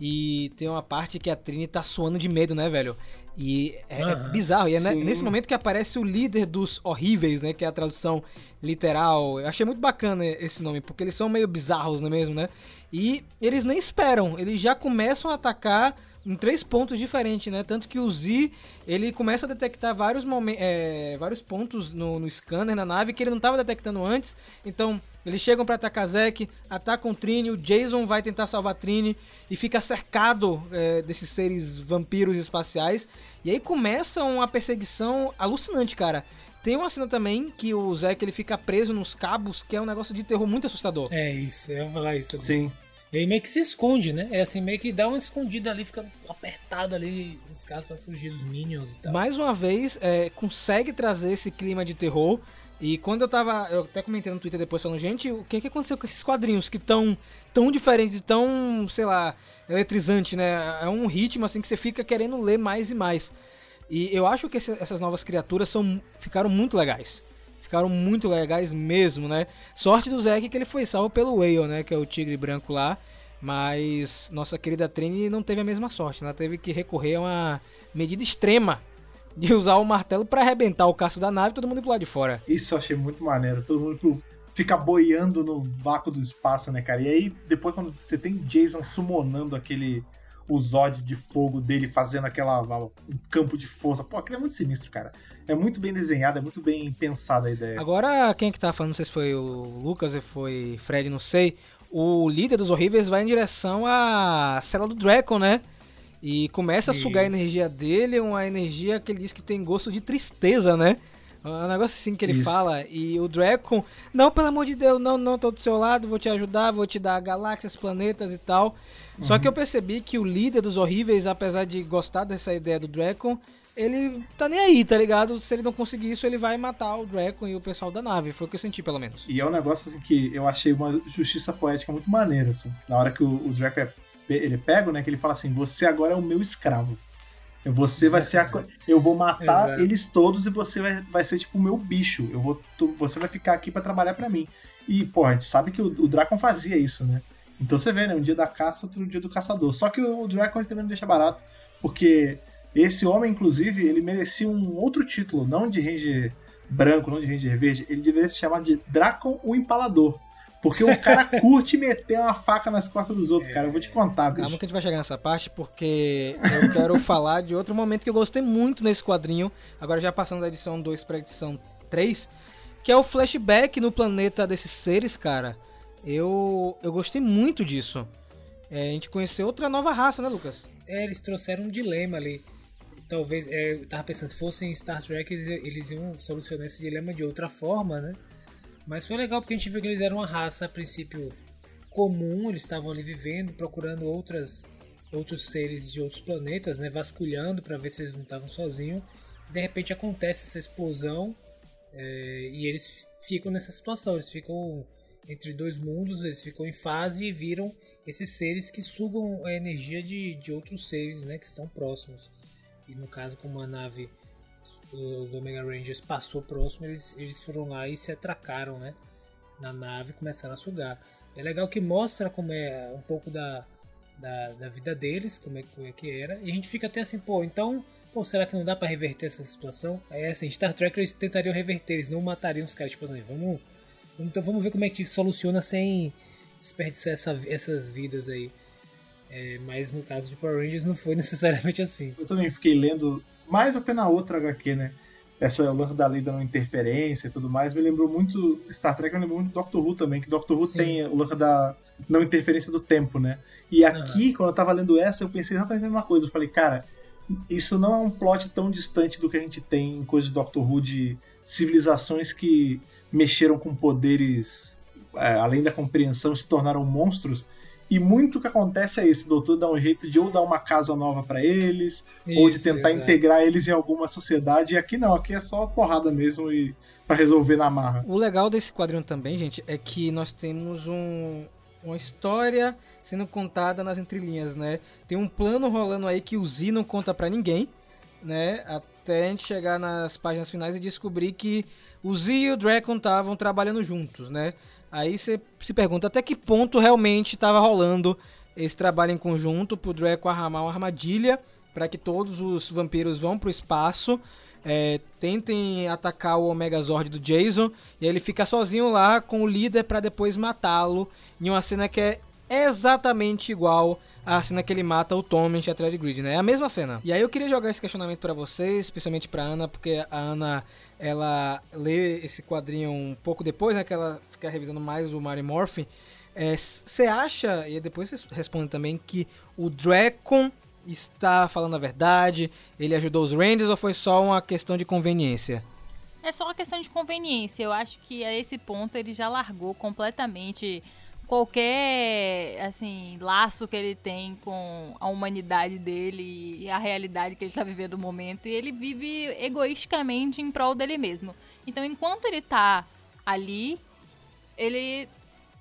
E tem uma parte que a Trini tá suando de medo, né, velho? E é, é bizarro. E é Sim. nesse momento que aparece o líder dos horríveis, né? Que é a tradução literal. Eu achei muito bacana esse nome, porque eles são meio bizarros, não é mesmo, né? E eles nem esperam, eles já começam a atacar em três pontos diferentes, né? Tanto que o Z, ele começa a detectar vários, momen- é, vários pontos no, no scanner, na nave, que ele não estava detectando antes. Então, eles chegam para atacar Zack, atacam o Trini, o Jason vai tentar salvar Trini e fica cercado é, desses seres vampiros espaciais. E aí começa uma perseguição alucinante, cara. Tem uma cena também que o Zack ele fica preso nos cabos, que é um negócio de terror muito assustador. É isso, eu ia falar isso. também. Sim. Ele meio que se esconde, né? É assim, meio que dá uma escondida ali, fica apertado ali nos casos pra fugir dos minions e tal. mais uma vez, é, consegue trazer esse clima de terror. E quando eu tava. Eu até comentei no Twitter depois falando, gente, o que, que aconteceu com esses quadrinhos que tão tão diferentes, tão, sei lá, eletrizante, né? É um ritmo assim que você fica querendo ler mais e mais. E eu acho que esse- essas novas criaturas são, ficaram muito legais. Ficaram muito legais mesmo, né? Sorte do Zack que ele foi salvo pelo Whale, né? Que é o tigre branco lá. Mas nossa querida Trini não teve a mesma sorte. né? Ela teve que recorrer a uma medida extrema de usar o martelo pra arrebentar o casco da nave e todo mundo pro lado de fora. Isso eu achei muito maneiro. Todo mundo fica boiando no vácuo do espaço, né, cara? E aí, depois, quando você tem Jason summonando aquele. O Zod de fogo dele fazendo aquela. um campo de força. Pô, aquilo é muito sinistro, cara. É muito bem desenhado, é muito bem pensada a ideia. Agora, quem é que tá falando? Não sei se foi o Lucas ou foi Fred, não sei. O líder dos horríveis vai em direção à cela do Draco, né? E começa a sugar a Isso. energia dele, uma energia que ele diz que tem gosto de tristeza, né? Um negócio assim que ele Isso. fala. E o Draco, não, pelo amor de Deus, não, não, tô do seu lado, vou te ajudar, vou te dar galáxias, planetas e tal. Só que eu percebi que o líder dos horríveis, apesar de gostar dessa ideia do Draco, ele tá nem aí, tá ligado? Se ele não conseguir isso, ele vai matar o Draco e o pessoal da nave. Foi o que eu senti, pelo menos. E é um negócio assim que eu achei uma justiça poética muito maneira, assim. Na hora que o, o Draco é, ele é pego, né? Que ele fala assim: Você agora é o meu escravo. Você vai ser a. Eu vou matar Exato. eles todos e você vai, vai ser tipo o meu bicho. Eu vou, tu- você vai ficar aqui pra trabalhar pra mim. E, pô, a gente sabe que o, o Dracon fazia isso, né? Então você vê, né? Um dia da caça, outro dia do caçador. Só que o, o Dracon também não deixa barato, porque esse homem, inclusive, ele merecia um outro título, não de Ranger branco, não de Ranger verde. Ele deveria se chamar de Dracon o Empalador. Porque o cara curte meter uma faca nas costas dos outros, cara. Eu vou te contar, bicho. Calma que a gente vai chegar nessa parte, porque eu quero falar de outro momento que eu gostei muito nesse quadrinho, agora já passando da edição 2 pra edição 3, que é o flashback no planeta desses seres, cara. Eu, eu gostei muito disso. É, a gente conheceu outra nova raça, né, Lucas? É, eles trouxeram um dilema ali. Talvez, é, eu tava pensando, se fossem Star Trek, eles, iam solucionar esse dilema de outra forma, né? Mas foi legal porque a gente viu que eles eram uma raça, a princípio, comum, eles estavam ali vivendo, procurando outras, outros seres de outros planetas, né? Vasculhando para ver se eles não estavam sozinhos. De repente acontece essa explosão é, e eles ficam nessa situação, eles ficam entre dois mundos, eles ficam em fase e viram esses seres que sugam a energia de, de outros seres né, que estão próximos. E no caso, como a nave os Omega Rangers passou próximo, eles, eles foram lá e se atracaram né, na nave e começaram a sugar. É legal que mostra como é um pouco da, da, da vida deles, como é, como é que era, e a gente fica até assim, pô, então, pô, será que não dá pra reverter essa situação? É assim, Star Trek eles tentariam reverter, eles não matariam os caras, tipo assim, vamos- então vamos ver como é que soluciona sem desperdiçar essa, essas vidas aí. É, mas no caso de Power Rangers não foi necessariamente assim. Eu também fiquei lendo, mais até na outra HQ, né? Essa lance da lei da não interferência e tudo mais, me lembrou muito. Star Trek me lembrou muito Doctor Who também, que Doctor Who Sim. tem o lance da não interferência do tempo, né? E aqui, quando eu tava lendo essa, eu pensei exatamente a mesma coisa. Eu falei, cara, isso não é um plot tão distante do que a gente tem em coisas de Doctor Who de civilizações que mexeram com poderes é, além da compreensão, se tornaram monstros. E muito que acontece é isso, o doutor dá um jeito de ou dar uma casa nova pra eles, ou de Isso, tentar exato. integrar eles em alguma sociedade. E aqui não, aqui é só porrada mesmo e para resolver na marra. O legal desse quadrinho também, gente, é que nós temos um, uma história sendo contada nas entrelinhas, né? Tem um plano rolando aí que o Z não conta pra ninguém, né? Até a gente chegar nas páginas finais e descobrir que o Z e o Dracon estavam trabalhando juntos, né? Aí você se pergunta até que ponto realmente estava rolando esse trabalho em conjunto pro Draco armar uma armadilha para que todos os vampiros vão pro espaço, é, tentem atacar o Megazord do Jason e ele fica sozinho lá com o líder para depois matá-lo em uma cena que é exatamente igual a cena que ele mata o Tom em Shattered Grid, né? É a mesma cena. E aí eu queria jogar esse questionamento pra vocês, especialmente pra Ana, porque a Ana, ela lê esse quadrinho um pouco depois, né? Que ela fica revisando mais o Mary Morphin. Você acha, e depois vocês respondem também, que o Dracon está falando a verdade? Ele ajudou os Rangers ou foi só uma questão de conveniência? É só uma questão de conveniência. Eu acho que a esse ponto ele já largou completamente qualquer assim laço que ele tem com a humanidade dele e a realidade que ele está vivendo no momento. E ele vive egoisticamente em prol dele mesmo. Então, enquanto ele tá ali, ele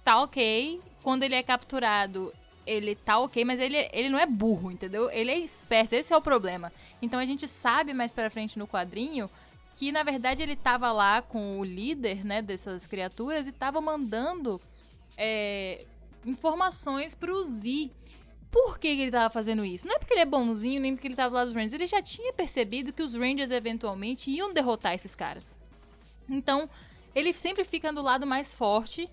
tá ok. Quando ele é capturado, ele tá ok, mas ele, ele não é burro, entendeu? Ele é esperto, esse é o problema. Então a gente sabe mais pra frente no quadrinho que na verdade ele tava lá com o líder, né, dessas criaturas e tava mandando é, informações pro Z. Por que, que ele tava fazendo isso? Não é porque ele é bonzinho, nem porque ele tava lado dos Rangers. Ele já tinha percebido que os Rangers eventualmente iam derrotar esses caras. Então, ele sempre fica do lado mais forte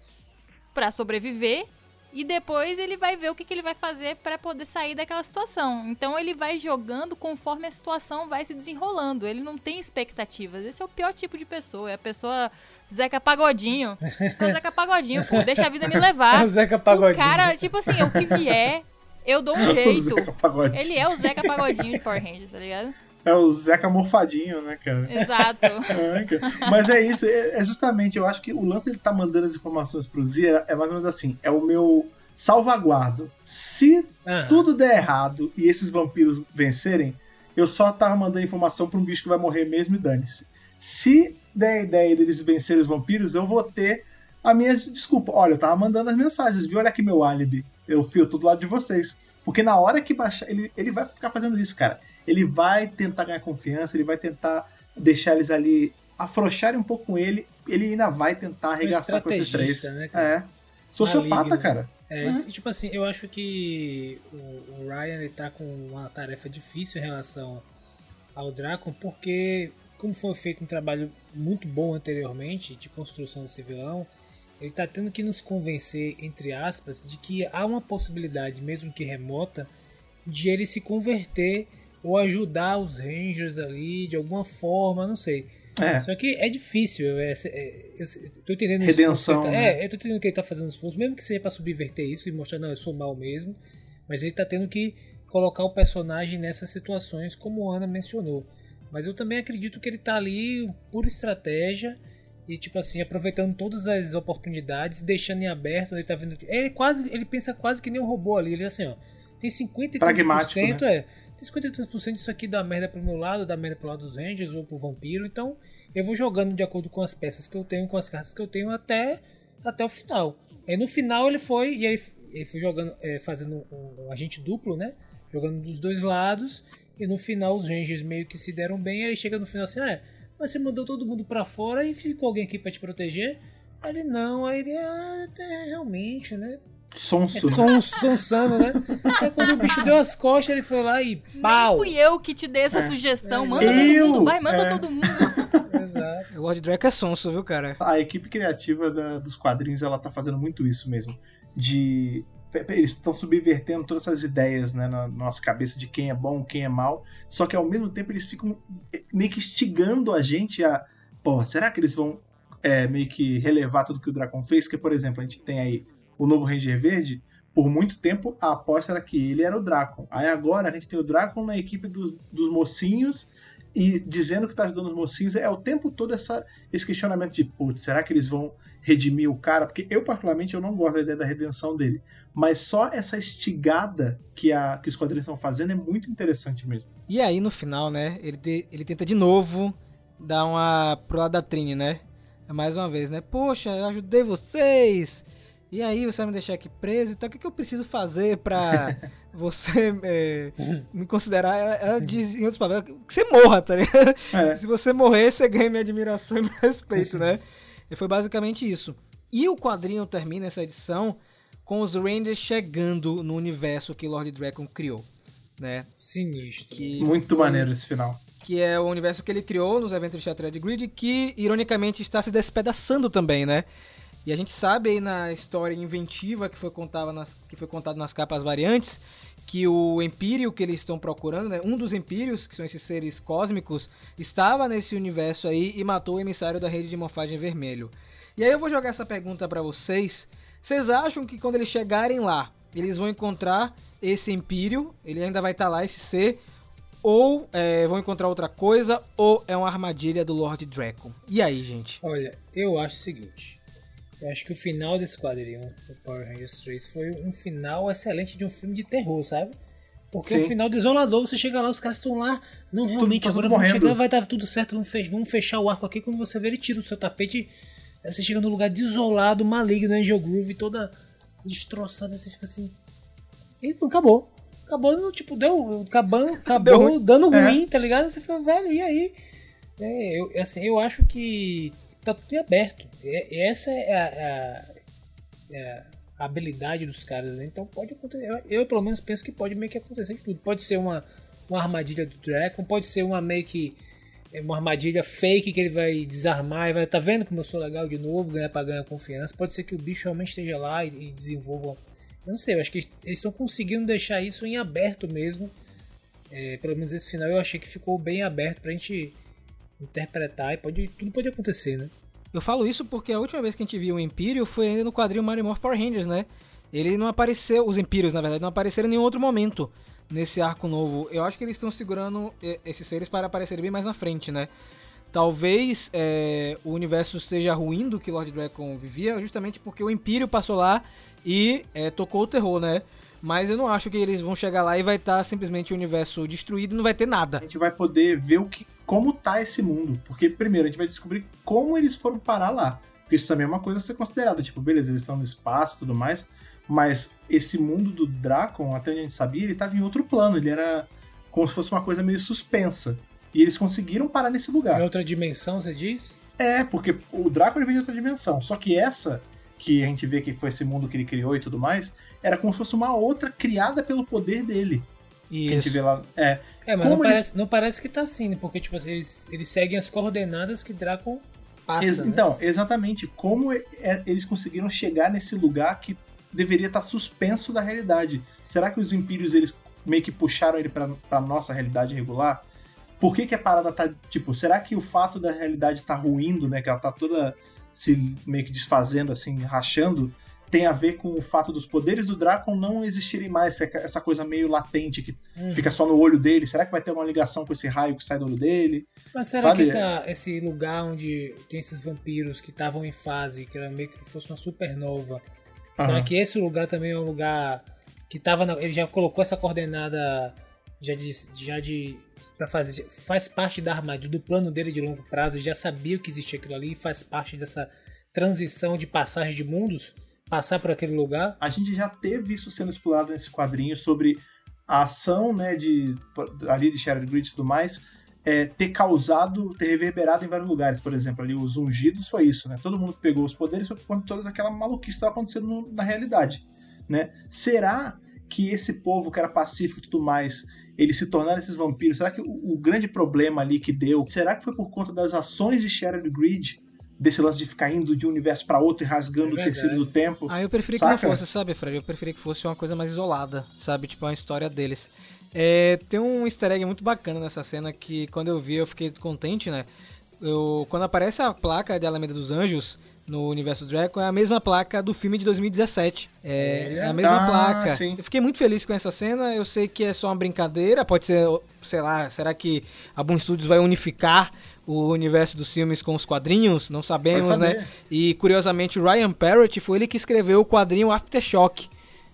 pra sobreviver e depois ele vai ver o que, que ele vai fazer pra poder sair daquela situação. Então ele vai jogando conforme a situação vai se desenrolando. Ele não tem expectativas. Esse é o pior tipo de pessoa. É a pessoa Zeca Pagodinho. É o Zeca Pagodinho, pô. Deixa a vida me levar. É o Zeca O Pagodinho. cara, tipo assim, o que vier, eu dou um O jeito. Zeca Pagodinho. Ele é o Zeca Pagodinho de Power Rangers, tá ligado? É o Zeca Morfadinho, né, cara? Exato. É, cara. Mas é isso, é, é justamente, eu acho que o lance ele tá mandando as informações pro Zia é mais ou menos assim, é o meu salvaguardo. Se Ah, tudo der errado e esses vampiros vencerem, eu só tava mandando informação pra um bicho que vai morrer mesmo e dane-se. Se der a ideia deles vencerem os vampiros, eu vou ter a minha desculpa. Olha, eu tava mandando as mensagens, viu? Olha aqui meu álibi. Eu fio tudo do lado de vocês. Porque na hora que baixar. Ele, ele vai ficar fazendo isso, cara. Ele vai tentar ganhar confiança, ele vai tentar deixar eles ali afrouxarem um pouco com ele. Ele ainda vai tentar arregaçar com esses três. né, cara? É. Sociopata, Maligno. cara. É, É. e, tipo assim, eu acho que o, o Ryan ele tá com uma tarefa difícil em relação ao Draco, porque como foi feito um trabalho muito bom anteriormente de construção desse vilão, ele tá tendo que nos convencer, entre aspas, de que há uma possibilidade, mesmo que remota, de ele se converter ou ajudar os Rangers ali de alguma forma, não sei. É. Só que é difícil. É, é, eu tô entendendo Redenção, esforço que ele tá- né? É, eu tô entendendo que ele tá fazendo um esforço, mesmo que seja pra subverter isso e mostrar, não, eu sou mal mesmo. Mas ele tá tendo que colocar o personagem nessas situações, como a Ana mencionou. Mas eu também acredito que ele tá ali por estratégia e, tipo assim, aproveitando todas as oportunidades, deixando em aberto. Ele tá vendo. Ele quase. Ele pensa quase que nem um robô ali. Ele assim, ó. Tem 50 e tantos por Pragmático, cento, é. Tem 50 e tantos por cento disso aqui dá merda pro meu lado, dá merda pro lado dos Rangers ou pro vampiro. Então eu vou jogando de acordo com as peças que eu tenho, com as cartas que eu tenho até, até o final. Aí no final ele foi e ele, ele foi jogando, é, fazendo um, um agente duplo, né? Jogando dos dois lados. E no final os Rangers meio que se deram bem. E ele chega no final assim, ah, mas você mandou todo mundo pra fora e ficou alguém aqui pra te proteger? Aí ele não, aí ele, ah, até realmente, né? É Sonso. né? son, sonsano, né? Aí quando o bicho deu as costas, ele foi lá e Nem pau! fui eu que te dei essa sugestão. Manda todo Eu? mundo, vai, manda É. todo mundo. Exato. O Lord Draco é sonso, viu, cara? A equipe criativa da- dos quadrinhos ela tá fazendo muito isso mesmo. De. Eles estão subvertendo todas essas ideias né, na nossa cabeça de quem é bom, quem é mal. Só que ao mesmo tempo eles ficam eh, meio que instigando a gente a. Pô, será que eles vão é, meio que relevar tudo que o Dracon fez? Porque, por exemplo, a gente tem aí o novo Ranger Verde. Por muito tempo a aposta era que ele era o Dracon. Aí agora a gente tem o Dracon na equipe dos, dos mocinhos e dizendo que tá ajudando os mocinhos. É o tempo todo essa, esse questionamento de, putz, será que eles vão redimir o cara? Porque eu, particularmente, eu não gosto da ideia da redenção dele. Mas só essa estigada que, a, que os quadrinhos estão fazendo é muito interessante mesmo. E aí, no final, né, ele, ele tenta de novo dar uma pro lado da Trini, né? Mais uma vez, né? Poxa, eu ajudei vocês! E aí, você vai me deixar aqui preso? Então, o que, que eu preciso fazer pra você é, me considerar? Ela, ela diz em outros papéis que você morra, tá ligado? É. Se você morrer, você ganha minha admiração e meu respeito, né? E foi basicamente isso. E o quadrinho termina essa edição com os Rangers chegando no universo que Lord Dragon criou, né? Sinistro. Que Muito foi- maneiro esse final. que é o universo que ele criou nos eventos de Shattered Grid, que ironicamente está se despedaçando também, né? E a gente sabe aí na história inventiva que foi contada nas, que foi contado nas capas variantes que o Empírio que eles estão procurando, né, um dos Empírios, que são esses seres cósmicos, estava nesse universo aí e matou o emissário da rede de morfagem vermelho. E aí eu vou jogar essa pergunta pra vocês. Vocês acham que quando eles chegarem lá, eles vão encontrar esse Empírio, ele ainda vai estar lá, esse ser, ou é, vão encontrar outra coisa, ou é uma armadilha do Lord Draco? E aí, gente? Olha, eu acho o seguinte. Eu acho que o final desse quadrinho, do Power Rangers 3, foi um final excelente de um filme de terror, sabe? Porque é Sim. final desolador, você chega lá, os caras estão lá. Não, realmente, tá tudo agora vamos chegar, vai dar tudo certo, vamos, fe- vamos fechar o arco aqui. Quando você vê, ele tira o seu tapete. Você chega num lugar desolado, maligno, Angel Groove, toda destroçada, você fica assim. E acabou. Acabou, tipo, deu. Acabando, acabou ruim. dando É. ruim, tá ligado? Você fica, velho, e aí? É, eu, assim, eu acho que tá tudo em aberto. E- essa é a, a- é a habilidade dos caras, né? Então pode acontecer. Eu, eu, pelo menos penso que pode meio que acontecer de tudo. Pode ser uma, uma armadilha do Dragon, pode ser uma meio que é uma armadilha fake que ele vai desarmar e vai tá vendo como eu sou legal de novo, ganhar para ganhar confiança. Pode ser que o bicho realmente esteja lá e, e desenvolva. Eu não sei, eu acho que eles estão conseguindo deixar isso em aberto mesmo. É, pelo menos esse final eu achei que ficou bem aberto pra gente interpretar e pode, tudo pode acontecer, né? Eu falo isso porque a última vez que a gente viu o Empírio foi ainda no quadrinho Mario Morph Power Rangers, né? Ele não apareceu, os Empírios na verdade, não apareceram em nenhum outro momento nesse arco novo. Eu acho que eles estão segurando eh, esses seres para aparecerem bem mais na frente, né? Talvez eh, o universo esteja ruim do que Lord Dragon vivia, justamente porque o Empírio passou lá e eh, tocou o terror, né? Mas eu não acho que eles vão chegar lá e vai estar simplesmente o universo destruído e não vai ter nada. A gente vai poder ver o que, como tá esse mundo. Porque, primeiro, a gente vai descobrir como eles foram parar lá. Porque isso também é uma coisa a ser considerada. Tipo, beleza, eles estão no espaço e tudo mais. Mas esse mundo do Dracon, até onde a gente sabia, ele tava em outro plano. Ele era como se fosse uma coisa meio suspensa. E eles conseguiram parar nesse lugar. Em outra dimensão, você diz? É, porque o Draco ele vem de outra dimensão. Só que essa, que a gente vê que foi esse mundo que ele criou e tudo mais, era como se fosse uma outra criada pelo poder dele. Que a gente Isso. vê lá. É, É, mas não eles- parece, não parece que tá assim, né? Porque, tipo assim, eles, eles seguem as coordenadas que Draco passa, Ex- né? Então, exatamente. Como é- é- eles conseguiram chegar nesse lugar que deveria estar suspenso da realidade? Será que os Impérios eles meio que puxaram ele pra, pra nossa realidade regular? Por que, que a parada tá. Tipo, será que o fato da realidade tá ruindo, né? Que ela tá toda se meio que desfazendo, assim, rachando, tem a ver com o fato dos poderes do Dracon não existirem mais, essa- coisa meio latente que Hum. fica só no olho dele. Será que vai ter uma ligação com esse raio que sai do olho dele? Mas será Sabe? que essa- esse lugar onde tem esses vampiros que estavam em fase, que era meio que fosse uma supernova, será que esse lugar também é um lugar que tava na- ele já colocou essa coordenada já de já de para fazer faz parte da armadilha do plano dele de longo prazo, ele já sabia que existia aquilo ali, faz parte dessa transição de passagem de mundos, passar por aquele lugar. a gente já teve isso sendo explorado nesse quadrinho sobre a ação né, de, ali de Shattered Grid e tudo mais é, ter causado, ter reverberado em vários lugares. Por exemplo, ali os ungidos foi isso, né? Todo mundo pegou os poderes, quando toda aquela maluquice estava acontecendo na realidade. Né? Será que esse povo que era pacífico e tudo mais, eles se tornaram esses vampiros? Será que o, o grande problema ali que deu, será que foi por conta das ações de Shattered Grid? Desse lance de ficar indo de um universo para outro e rasgando É o tecido do tempo? Ah, eu preferi que Saca? não fosse, sabe, Fred? Eu preferi que fosse uma coisa mais isolada, sabe? Tipo, uma história deles. É, tem um easter egg muito bacana nessa cena que quando eu vi eu fiquei contente, né? Eu, quando aparece a placa de Alameda dos Anjos no universo Draco, é a mesma placa do filme de 2017. É, é a mesma Ah, placa. sim. Eu fiquei muito feliz com essa cena. Eu sei que é só uma brincadeira, pode ser, sei lá, será que a Boom Studios vai unificar o universo dos filmes com os quadrinhos? Não sabemos, né? E curiosamente, o Ryan Parrott foi ele que escreveu o quadrinho Aftershock,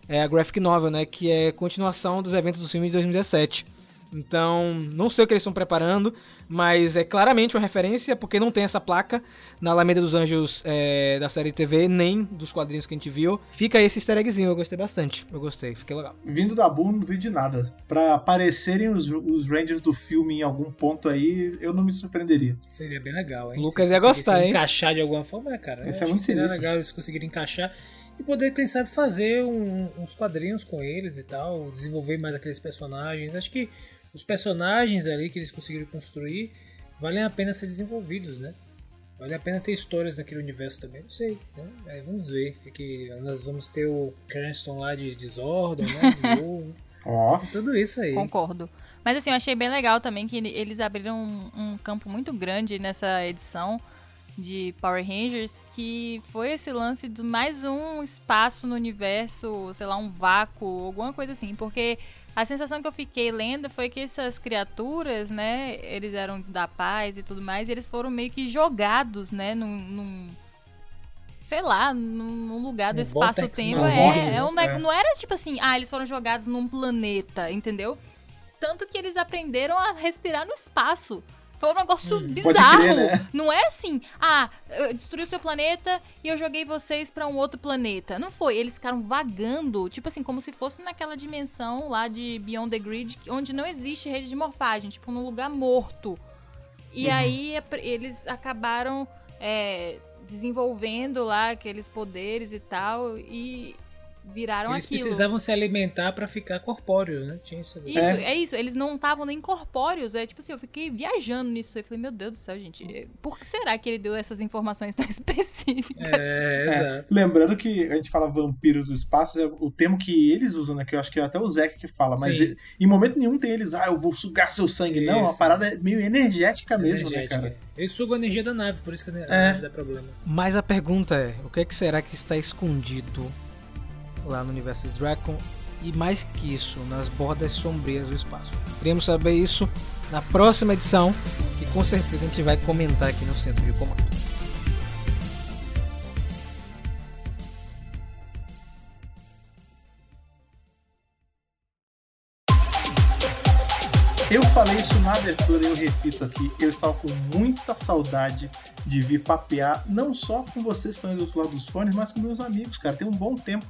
é a graphic novel, né, que é continuação dos eventos do filme de 2017. Então, não sei o que eles estão preparando, mas é claramente uma referência, porque não tem essa placa na Alameda dos Anjos é, da série de TV, nem dos quadrinhos que a gente viu. Fica esse easter eggzinho, eu gostei bastante. Eu gostei, fiquei legal. Vindo da Boom, não duvido de nada. Pra aparecerem os, os Rangers do filme em algum ponto aí, eu não me surpreenderia. Seria bem legal, hein? Lucas Se ia gostar, hein? encaixar de alguma forma, é, cara. Eu é muito seria sinistro. legal eles conseguirem encaixar e poder, quem sabe, fazer um- uns quadrinhos com eles e tal, desenvolver mais aqueles personagens. Acho que os personagens ali que eles conseguiram construir valem a pena ser desenvolvidos, né? Vale a pena ter histórias naquele universo também, não sei, né? Aí vamos ver. Que, que nós vamos ter o Cranston lá de Desordem, né? De novo. Ó, Tudo isso aí. Concordo. Mas assim, eu achei bem legal também que ele- eles abriram um, um campo muito grande nessa edição de Power Rangers, que foi esse lance de mais um espaço no universo, sei lá, um vácuo, alguma coisa assim, porque a sensação que eu fiquei lendo foi que essas criaturas, né, eles eram da paz e tudo mais, e eles foram meio que jogados, né, num, num- sei lá, num, lugar do espaço-tempo. vortex, É, é um é. não era tipo assim, ah, eles foram jogados num planeta, entendeu? Tanto que eles aprenderam a respirar no espaço. Foi um negócio Hum. Bizarro. crer, né? Não é assim, ah, eu destruí o seu planeta e eu joguei vocês pra um outro planeta. Não foi, eles ficaram vagando, tipo assim, como se fosse naquela dimensão lá de Beyond the Grid, onde não existe rede de morfagem, tipo num lugar morto. E Uhum. aí ap- eles acabaram é, desenvolvendo lá aqueles poderes e tal e viraram Eles aquilo. precisavam se alimentar pra ficar corpóreo, né? Tinha isso. Isso, É. é. isso. Eles não estavam nem corpóreos. É tipo assim, eu fiquei viajando nisso. Eu falei, meu Deus do céu, gente. Por que será que ele deu essas informações tão específicas? É, exato. lembrando que a gente fala vampiros do espaço, é o termo que eles usam, né? Que eu acho que é até o Zeke que fala, mas ele- em momento nenhum tem eles, ah, eu vou sugar seu sangue. Não, a Isso. parada é meio energética mesmo, Energética. né, cara? Eles sugam a energia da nave, por isso que a É. nave dá problema. Mas a pergunta é, o que, é que será que está escondido lá no universo de Dragon e mais que isso, nas bordas sombrias do espaço? Queremos saber isso na próxima edição, que com certeza a gente vai comentar aqui no centro de comando. Eu falei isso na abertura e eu repito aqui, eu estava com muita saudade de vir papear, não só com vocês que estão aí do outro lado dos fones, mas com meus amigos, cara. Tem um bom tempo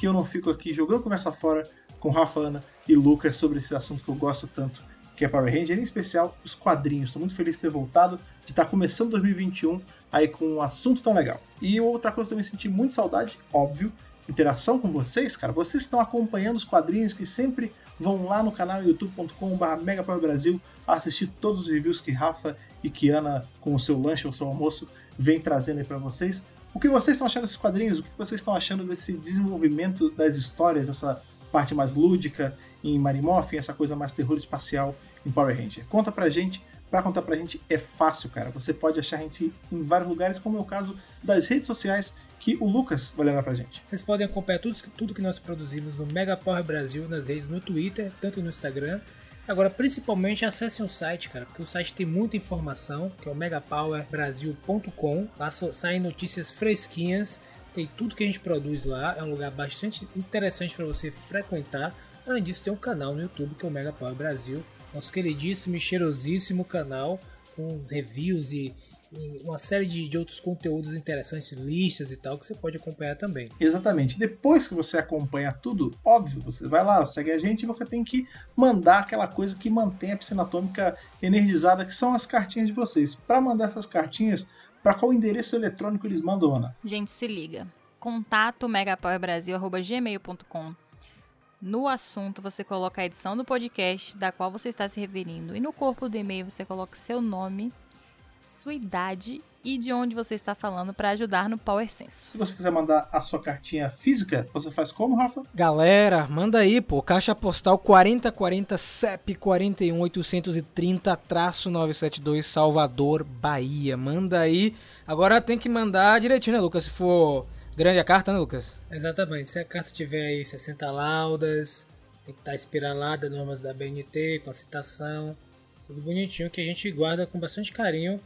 que eu não fico aqui jogando conversa fora com Rafa, Ana e Lucas sobre esse assunto que eu gosto tanto, que é Power Ranger, em especial os quadrinhos. Estou muito feliz de ter voltado, de estar começando 2021 aí com um assunto tão legal. E outra coisa que eu também senti muito saudade, óbvio, interação com vocês, cara. Vocês estão acompanhando os quadrinhos que sempre vão lá no canal youtube.com.br megapowerbrasil assistir todos os reviews que Rafa e Kiana, com o seu lanche ou seu almoço, vem trazendo aí pra vocês. O que vocês estão achando desses quadrinhos? O que vocês estão achando desse desenvolvimento das histórias, essa parte mais lúdica em Marimorphin, essa coisa mais terror espacial em Power Ranger? Conta pra gente. Pra contar pra gente é fácil, cara. Você pode achar a gente em vários lugares, como é o caso das redes sociais que o Lucas vai levar pra gente. Vocês podem acompanhar tudo, tudo que nós produzimos no Mega Power Brasil nas redes, no Twitter, tanto no Instagram. Agora, principalmente, acessem o site, cara, porque o site tem muita informação, que é o megapowerbrasil.com. Lá saem notícias fresquinhas, tem tudo que a gente produz lá. É um lugar bastante interessante para você frequentar. Além disso, tem um canal no YouTube que é o Mega Power Brasil, nosso queridíssimo e cheirosíssimo canal com reviews e uma série de, de outros conteúdos interessantes, listas e tal, que você pode acompanhar também. Exatamente. Depois que você acompanha tudo, óbvio, você vai lá, segue a gente e você tem que mandar aquela coisa que mantém a piscina atômica energizada, que são as cartinhas de vocês. Para mandar essas cartinhas, para qual endereço eletrônico eles mandam, Ana? Gente, se liga. Contato megapowerbrasil.gmail.com No assunto, você coloca a edição do podcast da qual você está se referindo. E no corpo do e-mail, você coloca seu nome, sua idade e de onde você está falando para ajudar no Power Senso. Se você quiser mandar a sua cartinha física, você faz como, Rafa? Galera, manda aí, pô. Caixa postal 4040 CEP 41830-972 Salvador, Bahia. Manda aí. Agora tem que mandar direitinho, né, Lucas? Se for grande a carta, né, Lucas? Exatamente. Se a carta tiver aí 60 laudas, tem que estar espiralada, normas da BNT, com a citação, tudo bonitinho que a gente guarda com bastante carinho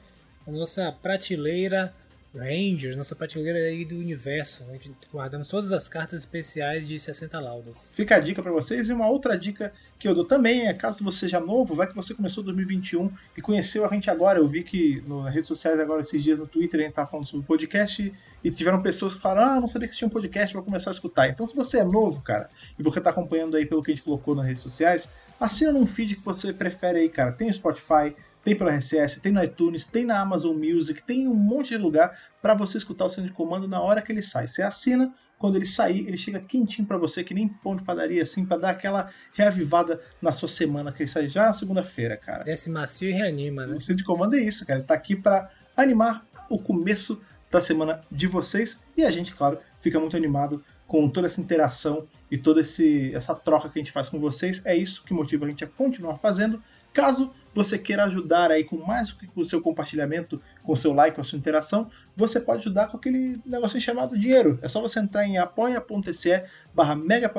na nossa prateleira Rangers, nossa prateleira aí do universo. A gente guardamos todas as cartas especiais de 60 laudas. Fica a dica para vocês. E uma outra dica que eu dou também é, caso você seja novo, vai que você começou 2021 e conheceu a gente agora. Eu vi que no- nas redes sociais agora, esses dias no Twitter, a gente tava falando sobre podcast e tiveram pessoas que falaram, ah, não sabia que tinha um podcast, vou começar a escutar. Então, se você é novo, cara, e você tá acompanhando aí pelo que a gente colocou nas redes sociais, assina num feed que você prefere aí, cara. Tem o Spotify, tem pelo RSS, tem no iTunes, tem na Amazon Music, tem um monte de lugar para você escutar o centro de comando na hora que ele sai. Você assina, quando ele sair, ele chega quentinho para você, que nem pão de padaria, assim, para dar aquela reavivada na sua semana, que ele sai já na segunda-feira, cara. Desce macio e reanima, né? O centro de comando é isso, cara. Ele tá aqui para animar o começo da semana de vocês e a gente, claro, fica muito animado com toda essa interação e toda esse, essa troca que a gente faz com vocês. É isso que motiva a gente a continuar fazendo. Caso você queira ajudar aí com mais que o seu compartilhamento, com o seu like, com a sua interação, você pode ajudar com aquele negocinho chamado dinheiro. É só você entrar em apoia.se barra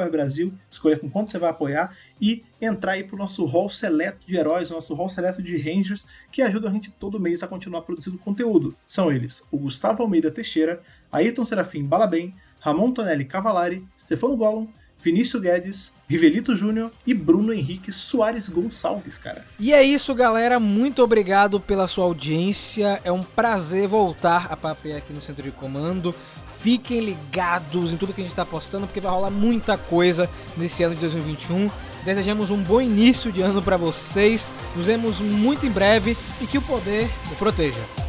Brasil, escolher com quanto você vai apoiar e entrar aí pro nosso hall seleto de heróis, nosso hall seleto de rangers, que ajudam a gente todo mês a continuar produzindo conteúdo. São eles o Gustavo Almeida Teixeira, Ayrton Serafim Balabem, Ramon Tonelli Cavalari, Stefano Gollum, Vinícius Guedes, Rivelito Júnior e Bruno Henrique Soares Gonçalves, cara. E é isso, galera. Muito obrigado pela sua audiência. É um prazer voltar a papear aqui no Centro de Comando. Fiquem ligados em tudo que a gente está postando, porque vai rolar muita coisa nesse ano de 2021. Desejamos um bom início de ano para vocês. Nos vemos muito em breve e que o poder o proteja.